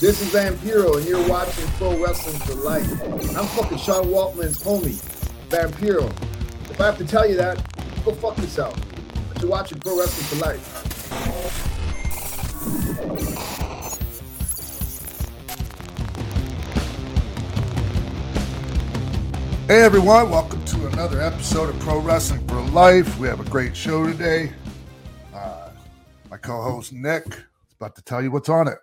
This is Vampiro, and you're watching Pro Wrestling for Life. I'm fucking Sean Waltman's homie, Vampiro. If I have to tell you that, go fuck yourself. But you're watching Pro Wrestling for Life. Hey everyone, welcome to another episode of Pro Wrestling for Life. We have a great show today. Uh, my co-host Nick is about to tell you what's on it.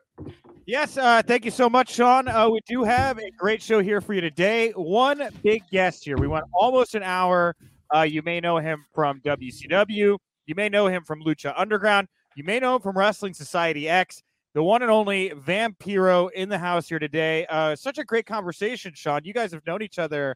Yes, uh, thank you so much, Sean. Uh, we do have a great show here for you today. One big guest here. We went almost an hour. Uh, you may know him from WCW. You may know him from Lucha Underground. You may know him from Wrestling Society X. The one and only Vampiro in the house here today. Uh, such a great conversation, Sean. You guys have known each other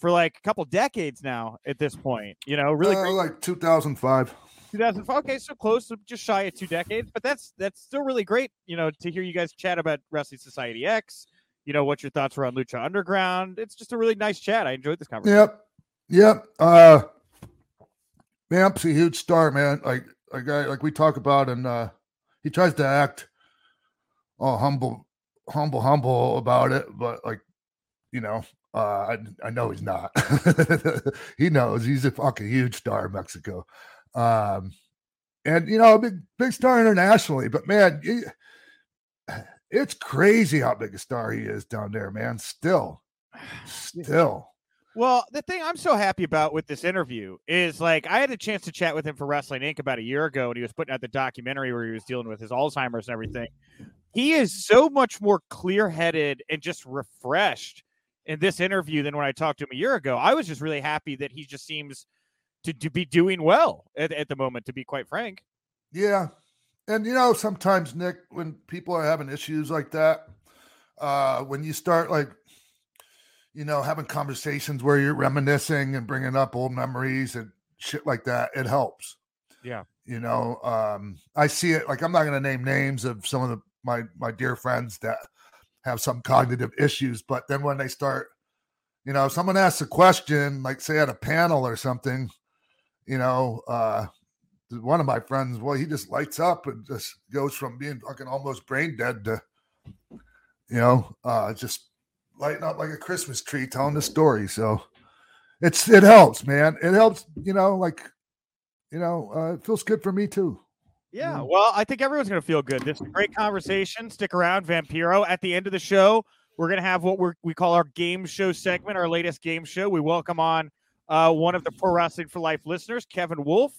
for like a couple decades now at this point. You know, really Uh, like 2005. 2005. Okay, so close, just shy of two decades, but that's that's still really great. You know, to hear you guys chat about Wrestling Society X. You know, what your thoughts were on Lucha Underground. It's just a really nice chat. I enjoyed this conversation. Yep, yep. Uh, Vamp's a huge star, man. Like a guy like we talk about, and uh, he tries to act all humble, humble, humble about it, but like you know, uh, I, I know he's not. he knows he's a fucking huge star in Mexico. Um, and you know, a big big star internationally, but man, he- it's crazy how big a star he is down there, man. Still, still. Well, the thing I'm so happy about with this interview is like I had a chance to chat with him for Wrestling Inc. about a year ago, and he was putting out the documentary where he was dealing with his Alzheimer's and everything. He is so much more clear headed and just refreshed in this interview than when I talked to him a year ago. I was just really happy that he just seems to, to be doing well at, at the moment, to be quite frank. Yeah. And you know, sometimes Nick, when people are having issues like that, uh, when you start like, you know, having conversations where you're reminiscing and bringing up old memories and shit like that, it helps. Yeah. You know, um, I see it like I'm not going to name names of some of the, my my dear friends that have some cognitive issues, but then when they start, you know, if someone asks a question, like say at a panel or something, you know, uh, one of my friends, well, he just lights up and just goes from being fucking almost brain dead to, you know, uh, just lighting up like a Christmas tree, telling the story. So it's it helps, man. It helps, you know, like, you know, uh, it feels good for me too. Yeah, well, I think everyone's going to feel good. This is a great conversation. Stick around, Vampiro. At the end of the show, we're going to have what we're, we call our game show segment, our latest game show. We welcome on uh, one of the Pro Wrestling for Life listeners, Kevin Wolf.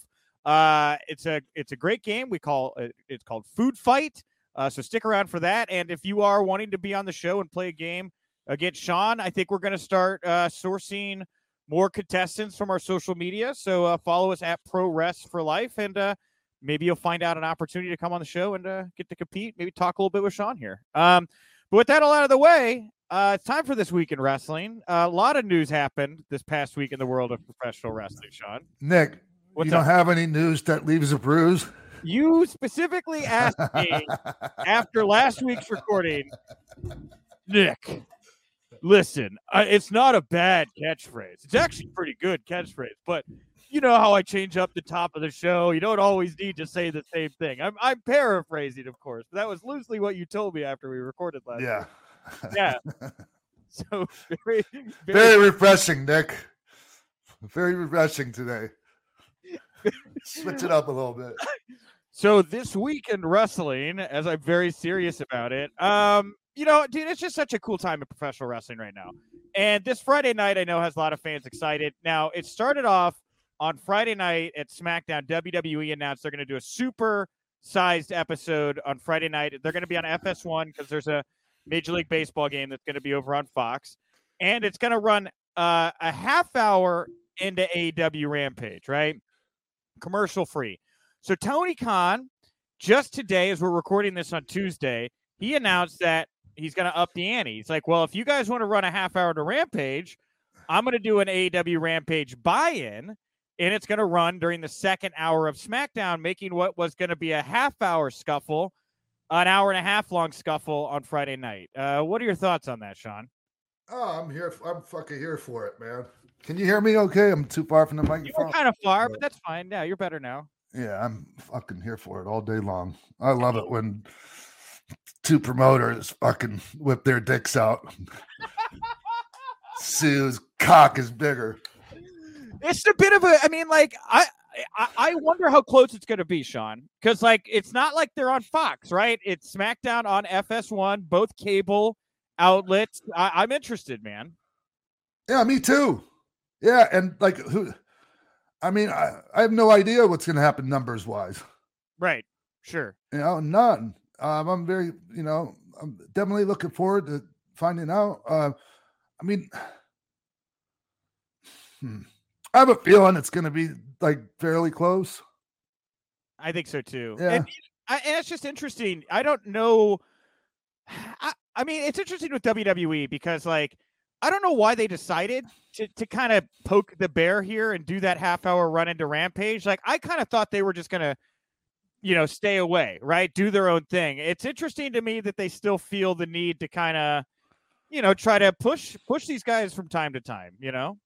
Uh, it's a it's a great game. We call it, it's called Food Fight. Uh, so stick around for that. And if you are wanting to be on the show and play a game against Sean, I think we're going to start uh, sourcing more contestants from our social media. So uh, follow us at Pro Rest for Life and. Uh, maybe you'll find out an opportunity to come on the show and uh, get to compete. Maybe talk a little bit with Sean here. Um, but with that all out of the way, uh, it's time for this week in wrestling. Uh, a lot of news happened this past week in the world of professional wrestling. Sean, Nick, what's you don't up? have any news that leaves a bruise? you specifically asked me after last week's recording, Nick. Listen, uh, it's not a bad catchphrase. It's actually pretty good catchphrase, but you know how I change up the top of the show. You don't always need to say the same thing. I'm, I'm paraphrasing, of course, but that was loosely what you told me after we recorded last. yeah. week. yeah. So very, very, Very refreshing, Nick. Very refreshing today. Switch it up a little bit. So this week in wrestling, as I'm very serious about it, um, you know, dude, it's just such a cool time in professional wrestling right now. And this Friday night, I know has a lot of fans excited. Now, it started off on Friday night at SmackDown. WWE announced they're going to do a super sized episode on Friday night. They're going to be on FS1 because there's a Major League Baseball game that's going to be over on Fox, and it's going to run uh, a half hour into AEW Rampage, right? Commercial free. So Tony Khan, just today, as we're recording this on Tuesday, he announced that he's going to up the ante. He's like, well, if you guys want to run a half hour to Rampage, I'm going to do an AEW Rampage buy-in, and it's going to run during the second hour of SmackDown, making what was going to be a half hour scuffle, an hour and a half long scuffle on Friday night. Uh, what are your thoughts on that, Sean? Oh, I'm here. I'm fucking here for it, man. Can you hear me okay? I'm too far from the You were microphone. kind of far, but that's fine. Yeah, you're better now. Yeah, I'm fucking here for it all day long. I love it when two promoters fucking whip their dicks out. Sue's cock is bigger. It's a bit of a. I mean, like I. I, I wonder how close it's going to be, Sean, because like it's not like they're on Fox, right? It's SmackDown on FS1, both cable outlets. I, I'm interested, man. Yeah, me too. Yeah, and like who? I mean, I, I have no idea what's going to happen numbers wise. Right. Sure. You know, none. Um, I'm very, you know, I'm definitely looking forward to finding out. Uh, I mean, hmm, I have a feeling it's going to be like fairly close. I think so too. Yeah. And, I, and it's just interesting. I don't know. I, I mean, it's interesting with WWE because, like, I don't know why they decided to, to kind of poke the bear here and do that half hour run into Rampage. Like, I kind of thought they were just going to, you know, stay away, right? Do their own thing. It's interesting to me that they still feel the need to kind of, you know, try to push push these guys from time to time. You know.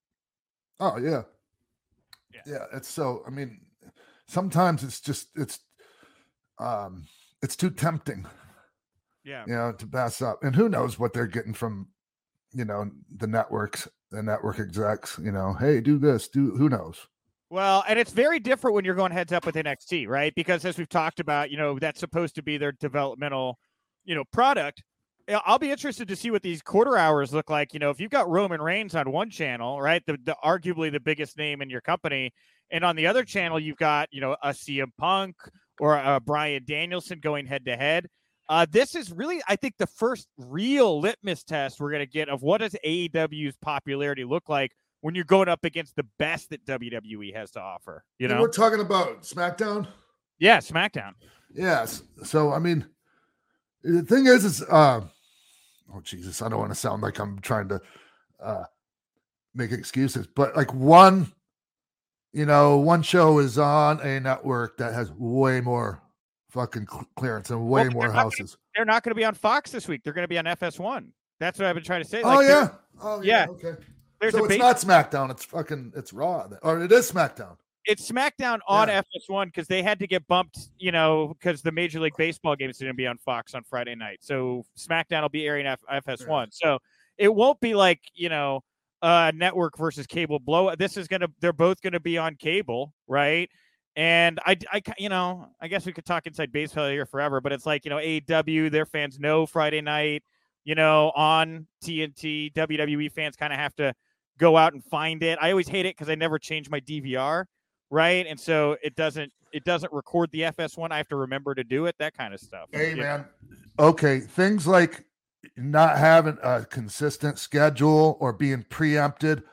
Oh yeah. Yeah. Yeah. It's so. I mean, sometimes it's just it's, um, it's too tempting. Yeah. You know, to pass up, and who knows what they're getting from, you know, the networks, the network execs. You know, hey, do this, do who knows. Well, and it's very different when you're going heads up with NXT, right? Because as we've talked about, you know, that's supposed to be their developmental, you know, product. I'll be interested to see what these quarter hours look like. You know, if you've got Roman Reigns on one channel, right, the, the arguably the biggest name in your company, and on the other channel you've got you know a CM Punk or a Bryan Danielson going head to head. Uh, this is really, I think, the first real litmus test we're going to get of what does AEW's popularity look like when you're going up against the best that WWE has to offer. You And know, we're talking about SmackDown. yeah, SmackDown. Yes. So I mean, the thing is, is uh, oh Jesus, I don't want to sound like I'm trying to uh make excuses, but like one, you know, one show is on a network that has way more fucking clearance and way Well, more not gonna- houses. They're not going to be on Fox this week. They're going to be on FS1. That's what I've been trying to say. oh Like, there- yeah. Oh yeah. yeah. Okay. There's so it's base- not SmackDown. It's fucking. It's Raw. Or it is SmackDown. It's SmackDown on Yeah. FS1 because they had to get bumped, you know, because the Major League Baseball games didn't be on Fox on Friday night. So SmackDown will be airing F- FS1. So it won't be like, you know, uh network versus cable blow. This is gonna they're both gonna be on cable, right? And I, I, you know, I guess we could talk inside baseball here forever, but it's like, you know, AEW, their fans know Friday night, you know, on TNT, WWE fans kind of have to go out and find it. I always hate it because I never change my DVR right? And so it doesn't it doesn't record the FS1. I have to remember to do it. That kind of stuff. Hey know? man. Okay, things like not having a consistent schedule or being preempted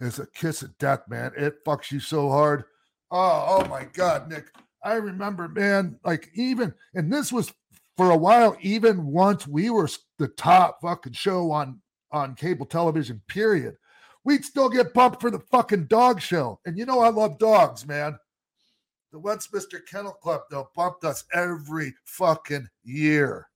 is a kiss of death, man. It fucks you so hard. Oh, oh my god, Nick. I remember, man, like even and this was for a while, even once we were the top fucking show on on cable television, period. We'd still get bumped for the fucking dog show. And you know I love dogs, man. The Westminster Kennel Club, though, bumped us every fucking year.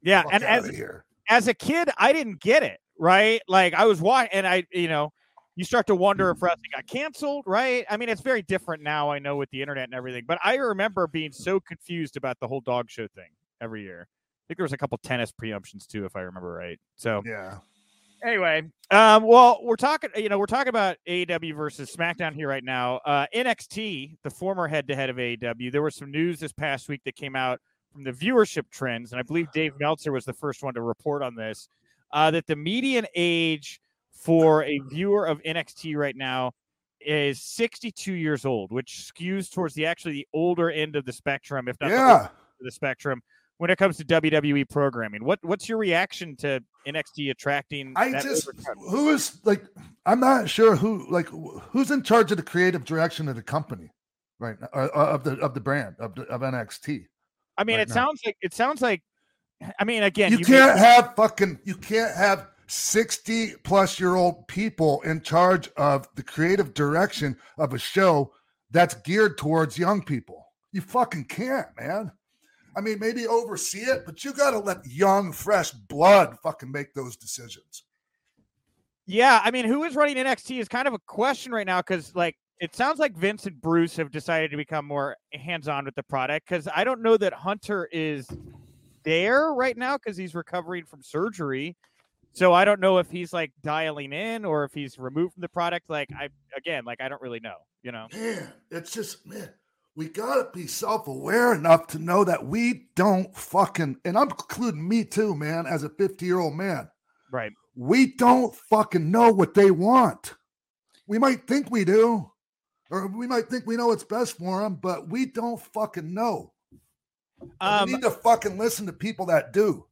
Yeah, Fuck and as as a kid, I didn't get it right. Like I was watching, and I, you know, you start to wonder if wrestling got canceled, right? I mean, it's very different now. I know with the internet and everything, but I remember being so confused about the whole dog show thing every year. I think there was a couple tennis preemptions too, if I remember right. So Yeah. Anyway, um, well, we're talking, you know, we're talking about AEW versus SmackDown here right now. Uh, NXT, the former head-to-head of AEW, there was some news this past week that came out from the viewership trends, and I believe Dave Meltzer was the first one to report on this. Uh, that the median age for a viewer of NXT right now is 62 years old, which skews towards the actually the older end of the spectrum, if not Yeah. of the spectrum when it comes to WWE programming. What what's your reaction to NXT attracting? I that just who is like I'm not sure who like who's in charge of the creative direction of the company right now uh, uh, of the of the brand of the, of NXT. I mean, right it now. sounds like it sounds like. I mean, again, you may- can't have fucking you can't have 60 plus year old people in charge of the creative direction of a show that's geared towards young people. You fucking can't, man. I mean, maybe oversee it, but you got to let young, fresh blood fucking make those decisions. Yeah, I mean, who is running NXT is kind of a question right now because, like, it sounds like Vince and Bruce have decided to become more hands-on with the product. Because I don't know that Hunter is there right now because he's recovering from surgery. So I don't know if he's like dialing in or if he's removed from the product. Like I again, like I don't really know. You know, man, it's just man. We gotta be self-aware enough to know that we don't fucking, and I'm including me too, man, as a 50 year old man. right? We don't fucking know what they want. We might think we do, or we might think we know what's best for them, but we don't fucking know. Um, we need to fucking listen to people that do.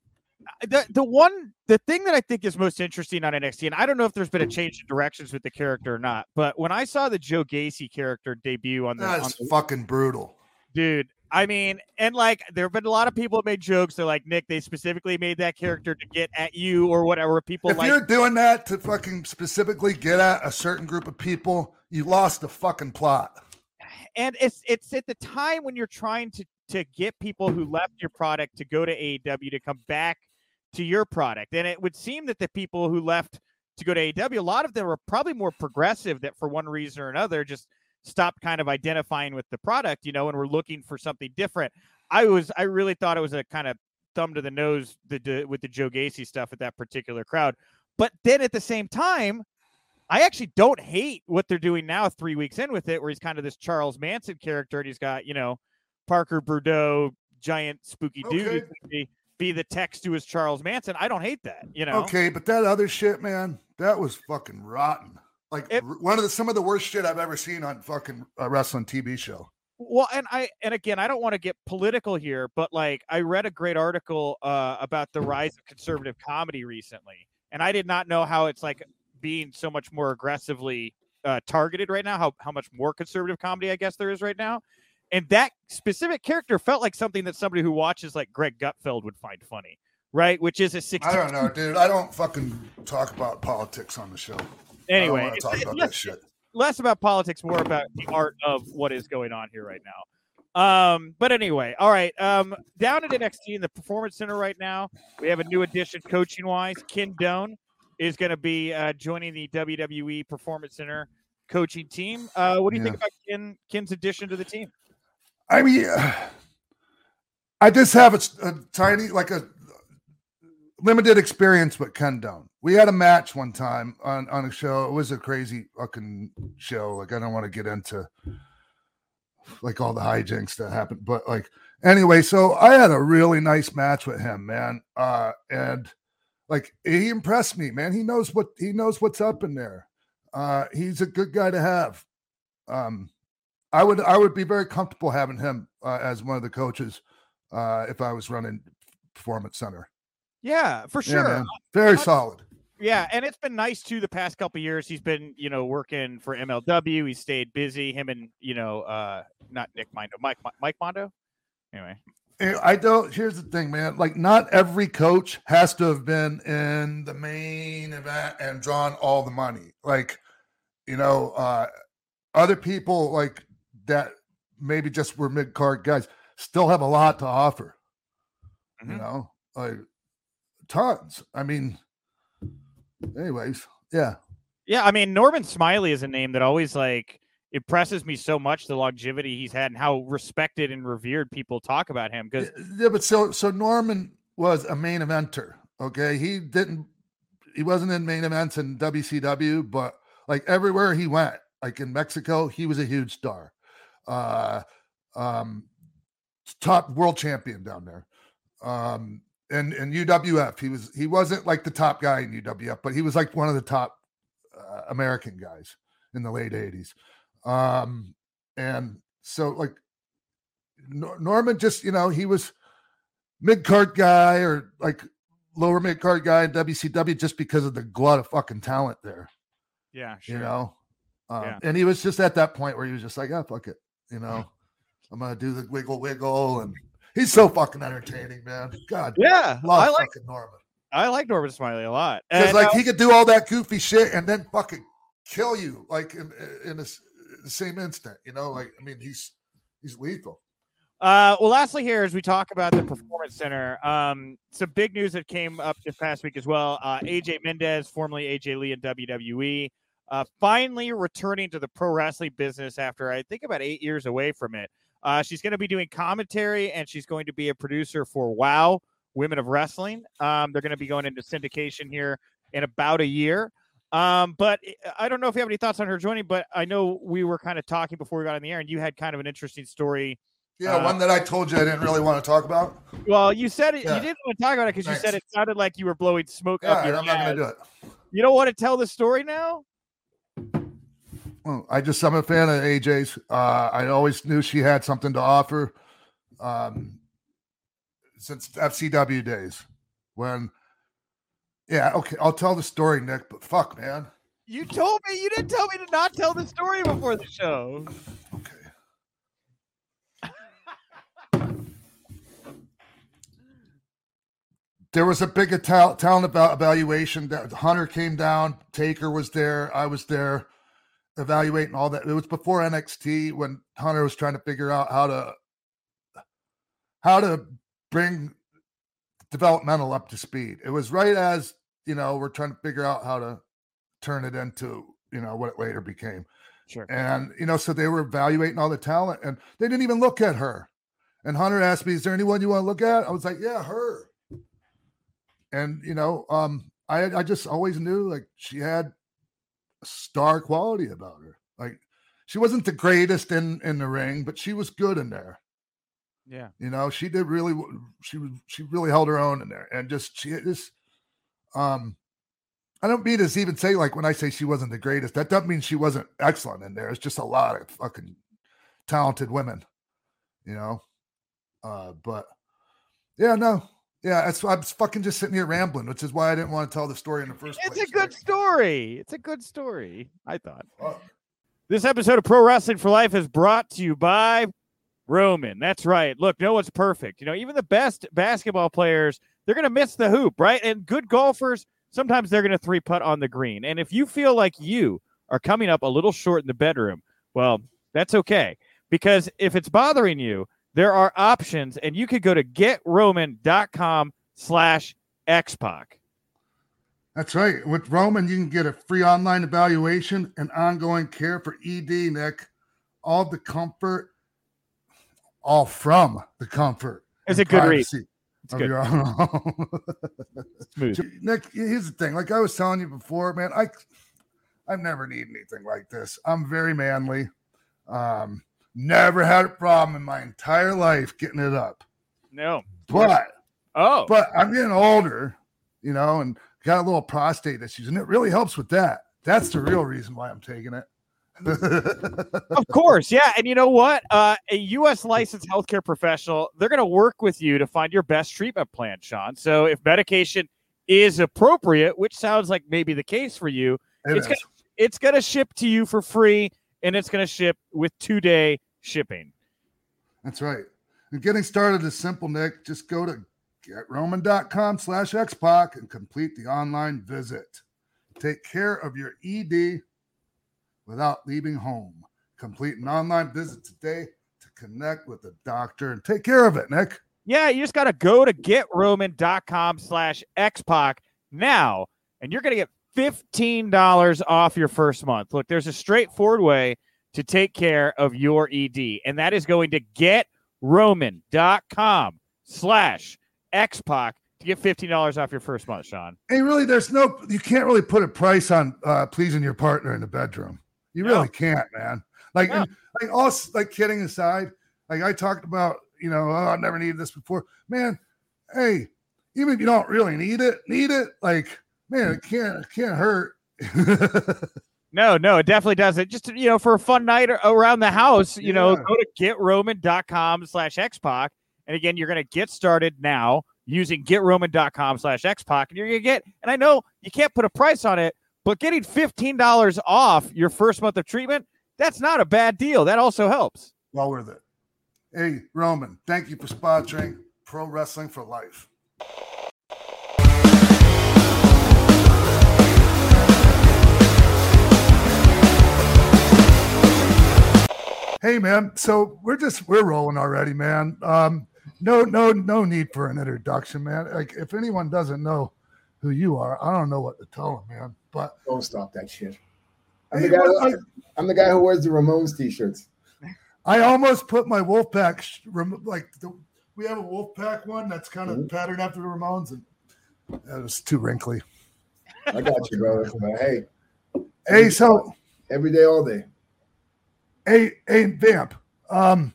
The the one the thing that I think is most interesting on NXT, and I don't know if there's been a mm. change in directions with the character or not, but when I saw the Joe Gacy character debut on the, on That's the- fucking brutal. dude, I mean, and like there have been a lot of people that made jokes. They're like, Nick, they specifically made that character to get at you or whatever. People If like you're doing that to fucking specifically get at a certain group of people, you lost the fucking plot. and it's it's at the time when you're trying to to get people who left your product to go to AEW to come back to your product. And it would seem that the people who left to go to AEW, a lot of them were probably more progressive that for one reason or another just stopped kind of identifying with the product, you know, and we're looking for something different. I was I really thought it was a kind of thumb to the nose the, with the Joe Gacy stuff at that particular crowd. But then at the same time, I actually don't hate what they're doing now, three weeks in with it, where he's kind of this Charles Manson character, and he's got you know Parker Boudreaux, giant spooky dude, Okay. gonna be, the Tex to his Charles Manson. I don't hate that, you know. Okay, but that other shit, man, that was fucking rotten. Like It- one of the some of the worst shit I've ever seen on fucking a wrestling TV show. Well, and I and again, I don't want to get political here, but like I read a great article uh, about the rise of conservative comedy recently, and I did not know how it's like being so much more aggressively uh, targeted right now. How how much more conservative comedy I guess there is right now, and that specific character felt like something that somebody who watches like Greg Gutfeld would find funny, right? Which is a sixty. I don't know, dude. I don't fucking talk about politics on the show. Anyway, I don't want to it's- talk about less- that shit. less about politics, more about the art of what is going on here right now. Um, but anyway, all right. Um, down at NXT in the Performance Center right now, we have a new addition coaching wise. Ken Doane is going to be uh, joining the WWE Performance Center coaching team. Uh, what do you think about Ken Ken's addition to the team? I mean, I just have a tiny, like a limited experience with Ken Doane. We had a match one time on on a show. It was a crazy fucking show. Like I don't want to get into like all the hijinks that happened, but like anyway. So I had a really nice match with him, man. Uh, and like he impressed me, man. He knows what he knows what's up in there. Uh, he's a good guy to have. Um, I would I would be very comfortable having him uh, as one of the coaches uh, if I was running performance center. Yeah, for sure. man. very solid. Yeah, and it's been nice too the past couple years. He's been, you know, working for MLW. He stayed busy. Him and you know, uh, not Nick Mondo, Mike Mike Mondo. Anyway, Eh, I don't. Here's the thing, man. Like, not every coach has to have been in the main event and drawn all the money. Like, you know, uh, other people like that maybe just were mid card guys still have a lot to offer. You Mhm. know, like tons. I mean, anyways, yeah. yeah, I mean Norman Smiley is a name that always like impresses me so much. The longevity he's had and how respected and revered people talk about him. Because Yeah, but so so Norman was a main eventer. Okay, he didn't. He wasn't in main events in WCW, but like everywhere he went, like in Mexico, he was a huge star. Uh, um, top world champion down there. Um, and and UWF, he was he wasn't like the top guy in UWF, but he was like one of the top uh, American guys in the late '80s. Um, and so like Nor- Norman just, you know, he was mid card guy or like lower mid card guy in WCW just because of the glut of fucking talent there, yeah, you know. Um, Yeah. And he was just at that point where he was just like, ah, fuck it, you know, I'm gonna do the wiggle wiggle, and he's so fucking entertaining, man. God, yeah, love I like fucking Norman I like Norman Smiley a lot. because like uh, he could do all that goofy shit and then fucking kill you like in in the the same instant, you know. Like I mean, he's he's lethal. Uh, well, lastly, here as we talk about the Performance Center, um, some big news that came up this past week as well. Uh, AJ Mendez, formerly AJ Lee in WWE, uh, finally returning to the pro wrestling business after I think about eight years away from it. Uh, she's going to be doing commentary and she's going to be a producer for WoW, Women of Wrestling. Um, they're going to be going into syndication here in about a year. Um, but I don't know if you have any thoughts on her joining, but I know we were kind of talking before we got on the air, and you had kind of an interesting story. Yeah, uh, one that I told you I didn't really want to talk about. Well, you said it. Yeah. You didn't want to talk about it because you said it sounded like you were blowing smoke yeah, up your I'm not going to do it. You don't want to tell the story now? Well, I just I'm a fan of AJ's. Uh, I always knew she had something to offer um, since FCW days when yeah, okay. I'll tell the story, Nick, but fuck, man. You told me you didn't tell me to not tell the story before the show. Okay. there was a big talent evaluation that Hunter came down, Taker was there, I was there evaluating all that. It was before NXT when Hunter was trying to figure out how to how to bring developmental up to speed. It was right as, you know, we're trying to figure out how to turn it into, you know, what it later became. Sure. And, you know, so they were evaluating all the talent and they didn't even look at her. And Hunter asked me, Is there anyone you want to look at? I was like, Yeah, her. And, you know, um, I I just always knew like she had star quality about her. Like she wasn't the greatest in in the ring, but she was good in there. Yeah. You know, she did really she was she really held her own in there and just she just um I don't mean to even say like when I say she wasn't the greatest, that doesn't mean she wasn't excellent in there. It's just a lot of fucking talented women, you know. Uh but yeah, no. Yeah, it's I'm fucking just sitting here rambling, which is why I didn't want to tell the story in the first it's place. It's a good right? story. It's a good story, I thought. This episode of Pro Wrestling for Life is brought to you by Roman. That's right. Look, no one's perfect. You know, even the best basketball players, they're going to miss the hoop, right? And good golfers, sometimes they're going to three putt on the green. And if you feel like you are coming up a little short in the bedroom, well, that's okay. Because if it's bothering you, there are options, and you could go to getroman.com slash xpac. That's right. With Roman, you can get a free online evaluation and ongoing care for ED, Nick. All the comfort all from the comfort. It's a good read. It's good. your own. Smooth. Nick, here's the thing. Like I was telling you before, man, I I've never needed anything like this. I'm very manly. Um, never had a problem in my entire life getting it up. No. But oh, but I'm getting older, you know, and got a little prostate issues, and it really helps with that. That's the real reason why I'm taking it of course, yeah. And you know what? Uh, a U.S. licensed healthcare professional, they're going to work with you to find your best treatment plan, Sean. So if medication is appropriate, which sounds like maybe the case for you, it it's gonna, it's going to ship to you for free, and it's going to ship with two day shipping. That's right. And getting started is simple, Nick. Just go to getroman.com slash xpac and complete the online visit. Take care of your ED without leaving home. Complete an online visit today to connect with the doctor and take care of it, Nick. Yeah, you just got to go to getroman.com slash xpac now, and you're going to get $15 off your first month. Look, there's a straightforward way to take care of your ED, and that is going to getroman.com slash xpac to get $15 off your first month, Sean. Hey, really, there's no, you can't really put a price on uh, pleasing your partner in the bedroom. You really can't, man. Like, and, like all like kidding aside, like I talked about, you know, oh, I've never needed this before. Man, hey, even if you don't really need it, need it, like, man, it can't, it can't hurt. no, no, it definitely doesn't. Just you know, for a fun night around the house, you yeah. know, go to getroman.com slash xpac. And again, you're gonna get started now using getroman.com slash xpac, and you're gonna get, and I know you can't put a price on it, but getting $15 off your first month of treatment, that's not a bad deal. That also helps. Well worth it. Hey, Roman, thank you for sponsoring Pro Wrestling for Life. Hey man, so we're just we're rolling already, man. Um, no, no, no need for an introduction, man. Like if anyone doesn't know who you are, I don't know what to tell them, man. But don't stop that shit. I'm, hey, the, guy who, I'm the guy who wears the Ramones t-shirts. I almost put my Wolfpack like the, we have a Wolfpack one that's kind of Mhm. patterned after the Ramones, and that was too wrinkly. I got you, brother. Hey, Hey, so every day, all day. Hey, hey, Vamp. Um,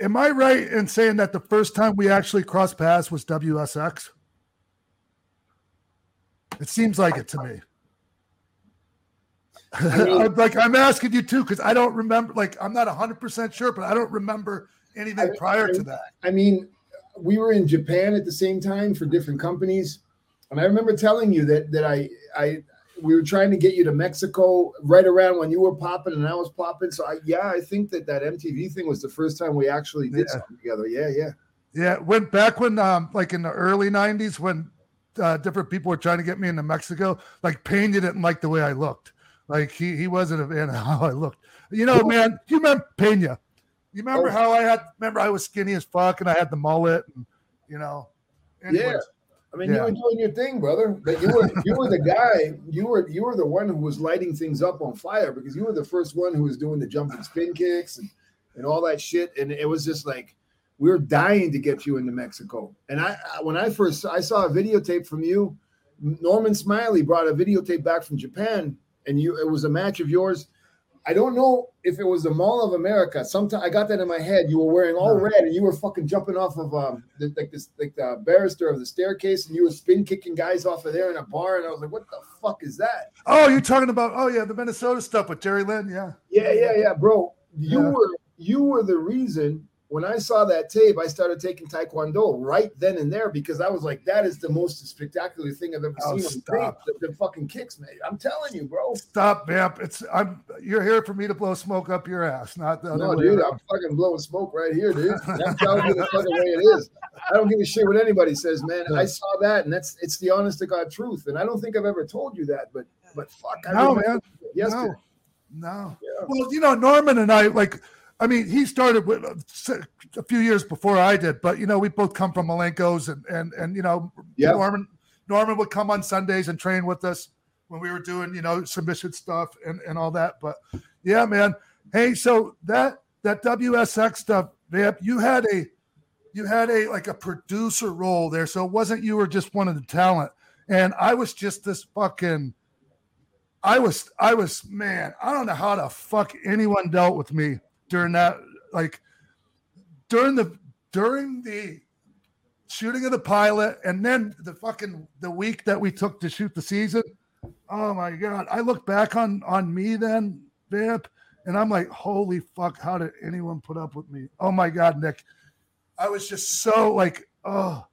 am I right in saying that the first time we actually crossed paths was WSX? It seems like it to me. I'm like I'm asking you too because I don't remember. Like I'm not 100 percent sure, but I don't remember anything I- prior to that. I mean, we were in Japan at the same time for different companies, and I remember telling you that that I I we were trying to get you to Mexico right around when you were popping and I was popping. So I yeah, I think that that MTV thing was the first time we actually did Yeah. something together. Yeah, yeah. Yeah, went back when, um, like in the early '90s, when uh, different people were trying to get me into Mexico. Like Pena didn't like the way I looked. Like he he wasn't a fan of how I looked. You know, man. You remember Pena? You remember Oh. how I had? Remember I was skinny as fuck and I had the mullet, and you know. Yeah. I mean, Yeah. you were doing your thing, brother. But you were you were the guy. You were you were the one who was lighting things up on fire because you were the first one who was doing the jumping spin kicks and, and all that shit. And it was just like we were dying to get you into Mexico. And I I- when I first I saw a videotape from you, Norman Smiley brought a videotape back from Japan, and you it was a match of yours. I don't know if it was the Mall of America. Sometimes I got that in my head. You were wearing all red, and you were fucking jumping off of um the, like this like the barrister of the staircase, and you were spin kicking guys off of there in a bar, and I was like, "What the fuck is that?" Oh, you're talking about? Oh yeah, the Minnesota stuff with Jerry Lynn. Yeah. Yeah, yeah, yeah, bro. You Yeah. were you were the reason when I saw that tape, I started taking Taekwondo right then and there because I was like, that is the most spectacular thing I've ever Oh, seen stop. The, the fucking kicks, man. I'm telling you, bro. Stop, Vamp. It's I'm. You're here for me to blow smoke up your ass, not the other No, way dude, around. I'm fucking blowing smoke right here, dude. Telling you the fucking way it is. I don't give a shit what anybody says, man. I saw that, and that's it's the honest to God truth. And I don't think I've ever told you that, but but fuck, I No, man. yesterday. No, no. Yeah. Well, you know, Norman and I, like, I mean, he started with uh, a few years before I did, but you know, we both come from Malenko's, and and and you know, Yeah. Norman Norman would come on Sundays and train with us when we were doing you know submission stuff and and all that. But yeah, man. Hey, so that that WSX stuff, Vamp, you had a you had a like a producer role there, so it wasn't you were just one of the talent, and I was just this fucking. I was, I was, man, I don't know how the fuck anyone dealt with me during that, like during the, during the shooting of the pilot and then the fucking, the week that we took to shoot the season. Oh my God. I look back on, on me then, Vamp, and I'm like, holy fuck, how did anyone put up with me? Oh my God, Nick. I was just so like, oh,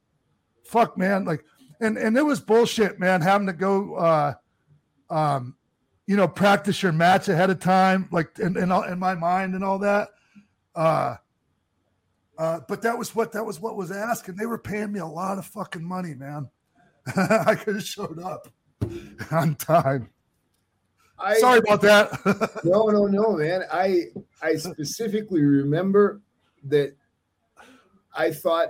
fuck, man. Like, and, and it was bullshit, man, having to go, uh, um, you know, practice your match ahead of time, like in in, all, in my mind and all that. Uh, uh, but that was what that was what was asked, and they were paying me a lot of fucking money, man. I could have showed up on time. I, Sorry about that. no, no, no, man. I I specifically remember that I thought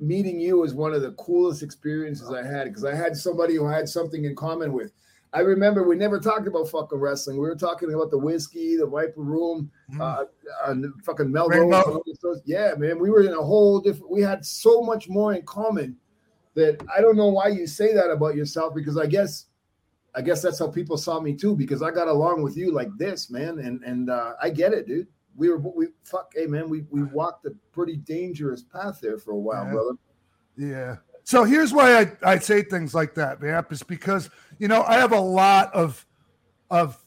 meeting you was one of the coolest experiences I had because I had somebody who I had something in common with. I remember we never talked about fucking wrestling. We were talking about the Whisky, the Viper Room, uh, and fucking Melrose. Rainbow. and all these stores. Yeah, man, we were in a whole different. We had so much more in common that I don't know why you say that about yourself because I guess, I guess that's how people saw me too because I got along with you like this, man, and and uh, I get it, dude. We were we fuck, hey man, we we walked a pretty dangerous path there for a while, Yeah. brother. Yeah. So here's why I, I say things like that, Vamp, is because you know I have a lot of of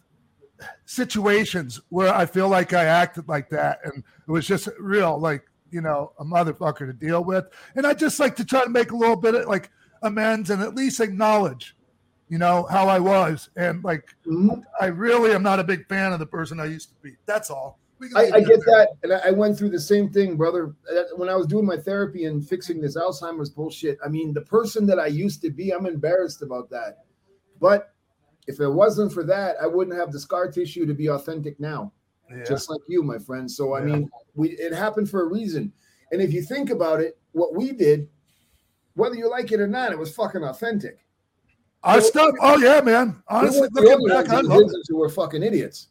situations where I feel like I acted like that, and it was just real, like you know, a motherfucker to deal with, and I just like to try to make a little bit of like amends and at least acknowledge, you know, how I was, and like Mhm. I really am not a big fan of the person I used to be. That's all. I, I get that, and I, I went through the same thing, brother. Uh, When I was doing my therapy and fixing this Alzheimer's bullshit, I mean, the person that I used to be, I'm embarrassed about that. But if it wasn't for that, I wouldn't have the scar tissue to be authentic now, Yeah. just like you, my friend. So I Yeah. mean, we it happened for a reason. And if you think about it, what we did, whether you like it or not, it was fucking authentic. I stuff. Oh yeah, man. Honestly, looking back, I love it. who were fucking idiots.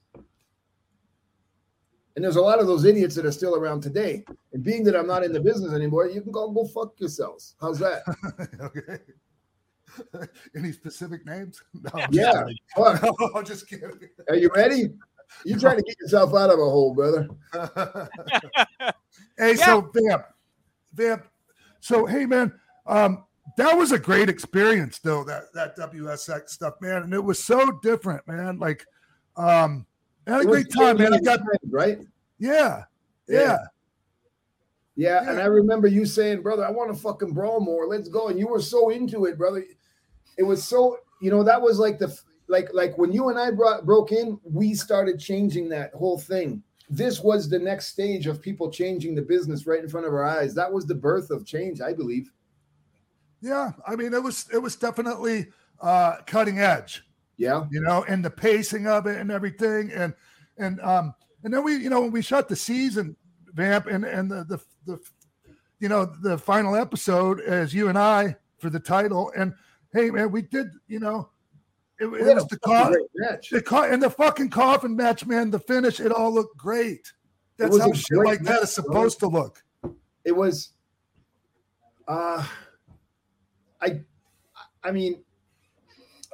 And there's a lot of those idiots that are still around today. And being that I'm not in the business anymore, you can go go fuck yourselves. How's that? okay. Any specific names? No, I'm Yeah. just kidding. Fuck. No, I'm just kidding. Are you ready? You trying to get yourself out of a hole, brother. hey, so Vamp, Vamp. So hey, man, um, that was a great experience, though. That that WSX stuff, man, and it was so different, man. Like, um, I had a great time, man. I got right. yeah, Yeah. yeah, Yeah, and I remember you saying, "Brother, I want to fucking brawl more. Let's go." And you were so into it, brother. It was so, you know, that was like the like like when you and I brought broke in, we started changing that whole thing. This was the next stage of people changing the business right in front of our eyes. That was the birth of change, I believe. yeah. I mean, it was it was definitely uh, cutting edge. Yeah, you know, and the pacing of it and everything. And and um and then we, you know, when we shot the season vamp and and the the, the you know the final episode as you and I for the title. And hey man, we did, you know, it, it was the fucking co- match. the co- and the fucking coffin match, man. The finish, it all looked great. That's how shit like that match, is supposed to look. it was uh i i mean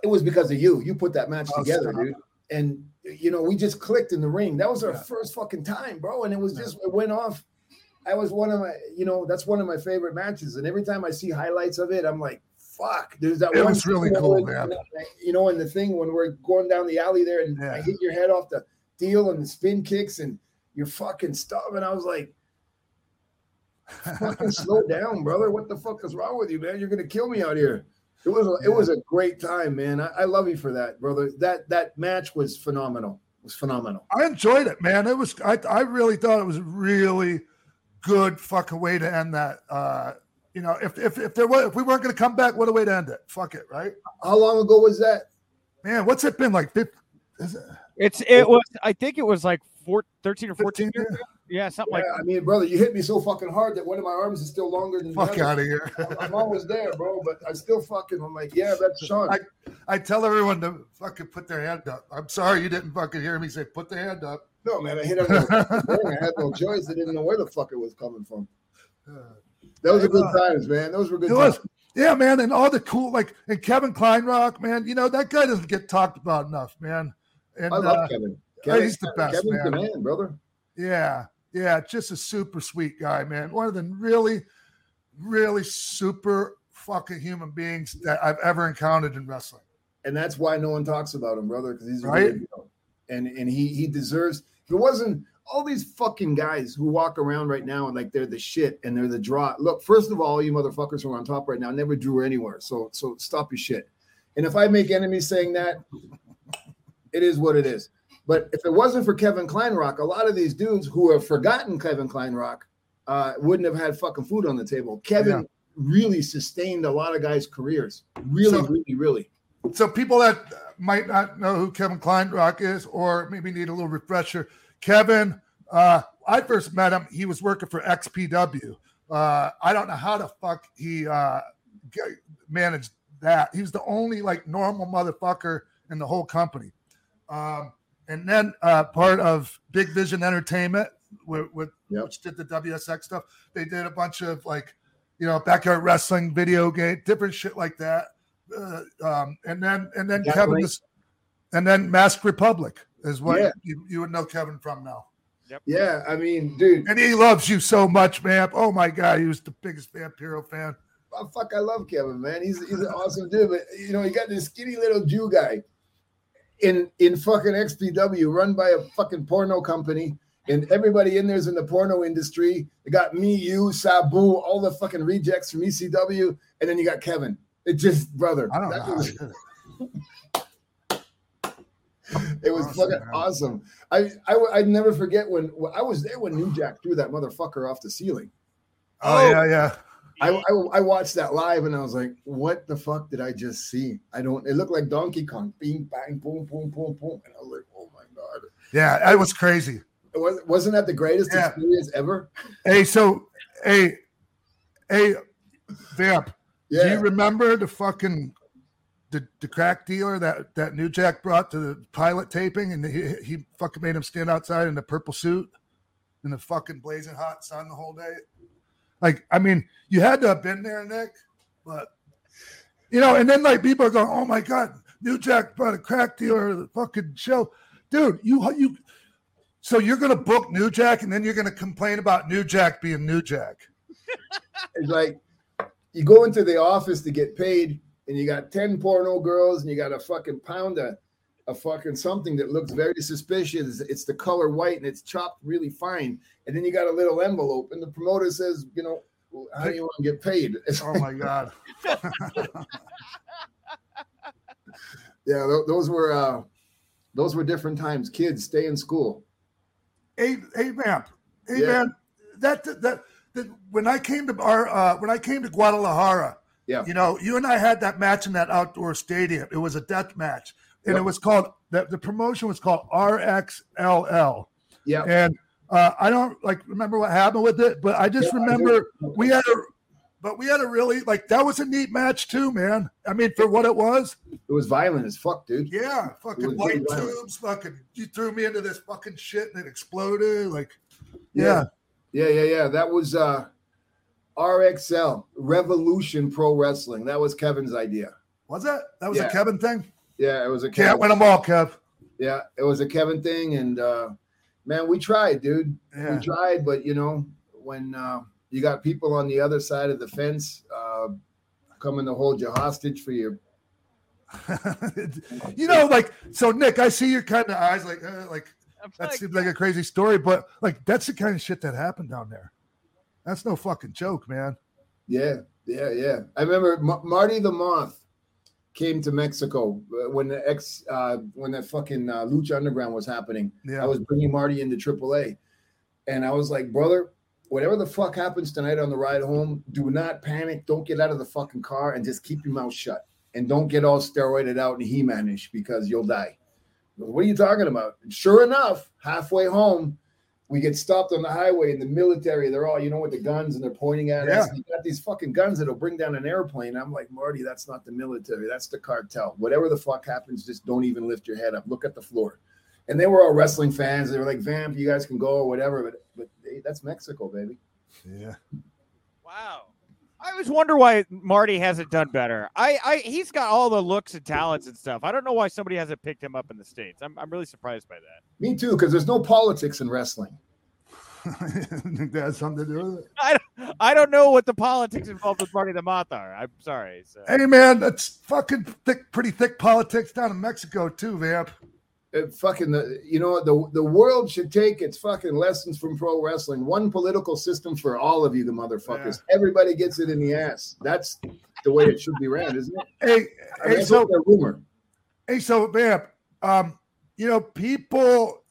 it was because of you you put that match Oh, together stop. dude and you know we just clicked in the ring that was our Yeah. first fucking time bro and it was just it went off i was one of my you know that's one of my favorite matches and every time i see highlights of it i'm like fuck there's that It one was really cool, man. you know and the thing when we're going down the alley there and i hit your head off the deal and the spin kicks and you're fucking stuff and i was like fucking slow down, brother. What the fuck is wrong with you, man? You're gonna kill me out here. It was a, it was a great time, man. I, I love you for that, brother. That that match was phenomenal. It was phenomenal. I enjoyed it, man. It was I I really thought it was a really good fucking way to end that. Uh, you know, if if if there was if we weren't gonna come back, what a way to end it. Fuck it, right? How long ago was that? Man, what's it been like? 50, is it It's it was I think it was like four, 13 or 14 15 years ago. Yeah, something Yeah, like I mean, brother, you hit me so fucking hard that one of my arms is still longer than the Fuck other. out of here. I'm always there, bro, but I still fucking. I'm like, yeah, that's Sean. I- I tell everyone to fucking put their hand up. I'm sorry you didn't fucking hear me say put the hand up. no, man, I hit on the ring. I had no choice. I didn't know where the fuck it was coming from. Those were good times, man. Those were good It times. was, yeah, man, and all the cool like and Kevin Kleinrock, man. You know that guy doesn't get talked about enough, man. And I love uh, Kevin. he's the best, Kevin's the man. man, brother. Yeah, yeah, just a super sweet guy, man. One of the really, really super fucking human beings that I've ever encountered in wrestling. and that's why no one talks about him, brother, because he's a Right. real deal. and and he he deserves. If it wasn't all these fucking guys who walk around right now and like they're the shit and they're the draw. Look, first of all, you motherfuckers who are on top right now never drew anywhere. So so stop your shit. And if I make enemies saying that, it is what it is. But if it wasn't for Kevin Kleinrock, a lot of these dudes who have forgotten Kevin Kleinrock uh, wouldn't have had fucking food on the table. Kevin Yeah. really sustained a lot of guys' careers. Really, So- really, really. So people that might not know who Kevin Kleinrock is, or maybe need a little refresher, Kevin. Uh, I first met him. He was working for XPW. Uh, I don't know how the fuck he uh, g- managed that. He was the only like normal motherfucker in the whole company. Um, and then uh, part of Big Vision Entertainment, with, with Yep. which did the WSX stuff. They did a bunch of like, you know, backyard wrestling, video game, different shit like that. Uh, um, and then and then Jack Kevin was, and then Masked Republic is what Yeah. you, you would know Kevin from now. Yeah, I mean, dude, And he loves you so much, man. Oh my god, he was the biggest Vampiro fan. oh, fuck, I love Kevin, man. He's he's an awesome dude. But you know, he got this skinny little Jew guy in in fucking XPW, run by a fucking porno company, and everybody in there's in the porno industry. They got me, you, Sabu, all the fucking rejects from ECW, and then you got Kevin. It just, brother, I don't know. how was- he it. was Awesome, fucking man. awesome. I, I I'd never forget when when I was there when New Jack threw that motherfucker off the ceiling. Oh, yeah, yeah. I, I I watched that live and I was like, what the fuck did I just see? I don't. It looked like Donkey Kong. Bing bang boom boom boom boom, and I was like, oh my god. Yeah, that was crazy. It was, wasn't that the greatest Yeah. experience ever? Hey, so hey, hey, Vamp, do you remember the fucking the, the crack dealer that that New Jack brought to the pilot taping and he, he fucking made him stand outside in the purple suit? in the fucking blazing hot sun the whole day. Like, I mean, you had to have been there, Nick, but you know, and then like people are going, "Oh my god, New Jack brought a crack dealer to the fucking show, dude." You you, so you're gonna book New Jack, and then you're gonna complain about New Jack being New Jack. It's like you go into the office to get paid, and you got ten porno girls, and you got a fucking pound of a fucking something that looks very suspicious. It's the color white and it's chopped really fine. And then you got a little envelope, and the promoter says, you know, how do you want to get paid? oh my god. yeah, th- those were uh those were different times. Kids, stay in school. Hey, hey, man, hey, Yeah. man. That, that that when I came to our uh, when I came to Guadalajara, Yeah. you know, you and I had that match in that outdoor stadium. It was a death match, and Yep. it was called the, the promotion was called RXLL. Yeah. And uh, I don't like remember what happened with it, but I just Yeah, remember do. we had a, but we had a really like that was a neat match too, man. I mean, for what it was, It was violent as fuck, dude. yeah, fucking white tubes, fucking you threw me into this fucking shit and it exploded. Like, yeah, Yeah, yeah, yeah. That was uh RXL, Revolution Pro Wrestling. That was Kevin's idea. was that that was Yeah. a Kevin thing? Yeah, it was a Can't Kevin. win them all, Kev. Yeah, it was a Kevin thing, and uh man, we tried, dude. Yeah. We tried, but you know, when uh you got people on the other side of the fence uh coming to hold you hostage for your you know, like so, Nick. I see your kind of eyes, like, uh, like I'm that like, seems like a crazy story, but like that's the kind of shit that happened down there. That's no fucking joke, man. Yeah, yeah, yeah. I remember Ma- Marty the Moth came to Mexico uh, when the ex uh, when that fucking uh, Lucha Underground was happening. Yeah, I was bringing Marty into AAA, and I was like, brother, whatever the fuck happens tonight on the ride home, do not panic. Don't get out of the fucking car and just keep your mouth shut, and don't get all steroided out and he-manish because you'll die. What are you talking about? Sure enough, halfway home, we get stopped on the highway in the military. They're all, you know, with the guns and they're pointing at us. Yeah. You got these fucking guns that'll bring down an airplane. I'm like, Marty, that's not the military. That's the cartel. Whatever the fuck happens, just don't even lift your head up. Look at the floor. And they were all wrestling fans. They were like, Vamp, you guys can go or whatever. But but hey, that's Mexico, baby. yeah. Wow. I always wonder why Marty hasn't done better. I, I he's got all the looks and talents and stuff. I don't know why somebody hasn't picked him up in the states. I'm, I'm really surprised by that. Me too, because there's no politics in wrestling. That has something to do with it. I don't, I don't know what the politics involved with Marty the Moth are. I'm sorry. So. Hey, man, that's fucking thick, pretty thick politics down in Mexico too, Vamp. It fucking the you know the the world should take its fucking lessons from pro wrestling. One political system for all of you, the motherfuckers. Everybody gets it in the ass. That's the way it should be ran, isn't it? Hey, I mean, hey, so rumor. Hey, so Vamp, um, you know, people,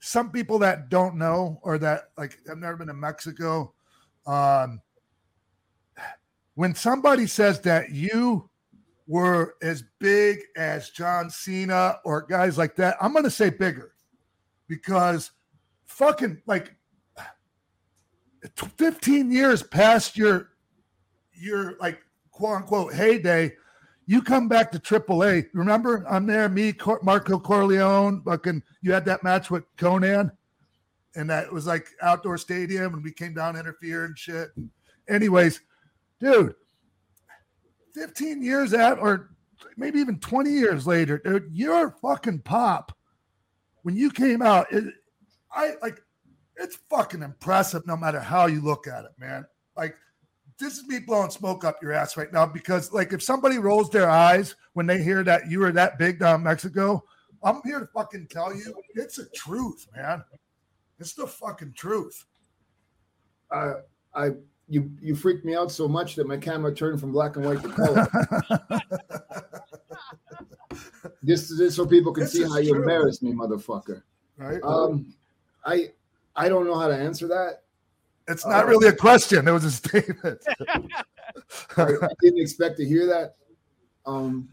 some people that don't know or that like have never been to Mexico, um, when somebody says that you were as big as John Cena or guys like that, I'm gonna say bigger because fucking like 15 years past your your like quote unquote heyday you come back to AAA. Remember, I'm there, me, Cor- Marco Corleone. Fucking, you had that match with Konnan, and that was like outdoor stadium, and we came down to interfere and shit. Anyways, dude, 15 years out, or maybe even 20 years later, dude, your fucking pop when you came out, it, I like it's fucking impressive no matter how you look at it, man. Like this is me blowing smoke up your ass right now because like if somebody rolls their eyes when they hear that you were that big down Mexico, I'm here to fucking tell you it's the truth, man. It's the fucking truth. Uh, I you you freaked me out so much that my camera turned from black and white to color. Just, just so people can This see how you true. embarrassed me, motherfucker. right? Um, I I don't know how to answer that. it's not really a question, it was a statement. I, I didn't expect to hear that. Um,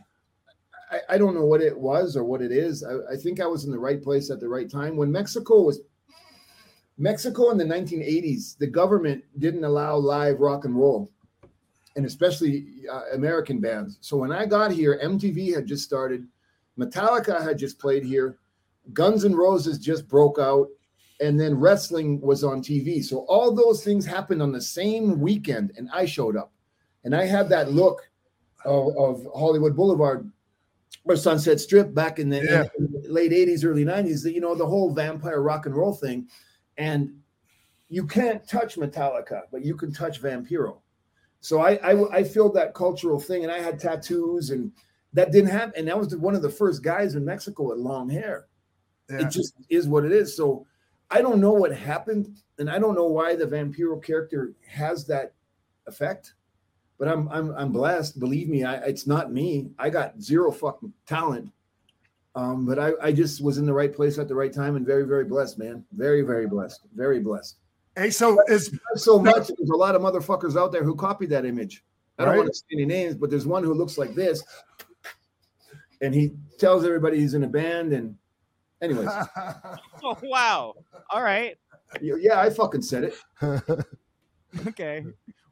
I, I don't know what it was or what it is. I, I think I was in the right place at the right time. When Mexico was Mexico in the 1980s, the government didn't allow live rock and roll, and especially uh, American bands. So when I got here, MTV had just started, Metallica had just played here, Guns N' Roses just broke out, and then wrestling was on TV. So all those things happened on the same weekend, and I showed up, and I had that look of, of Hollywood Boulevard or Sunset Strip back in the, Yeah. in the late '80s, early '90s. You know the whole vampire rock and roll thing, and you can't touch Metallica, but you can touch Vampiro. So I I, I feel that cultural thing, and I had tattoos, and that didn't happen. And that was the, one of the first guys in Mexico with long hair Yeah. it just is what it is. So I don't know what happened, and I don't know why the Vampiro character has that effect. But I'm I'm I'm blessed. Believe me, I, it's not me. I got zero fucking talent. Um, but I, I just was in the right place at the right time and very, very blessed, man. Very, very blessed. Very blessed. Hey, so is so much. There's a lot of motherfuckers out there who copied that image. I don't Right. want to say any names, but there's one who looks like this. And he tells everybody he's in a band. And anyways, Oh, wow. All right. yeah, I fucking said it. Okay.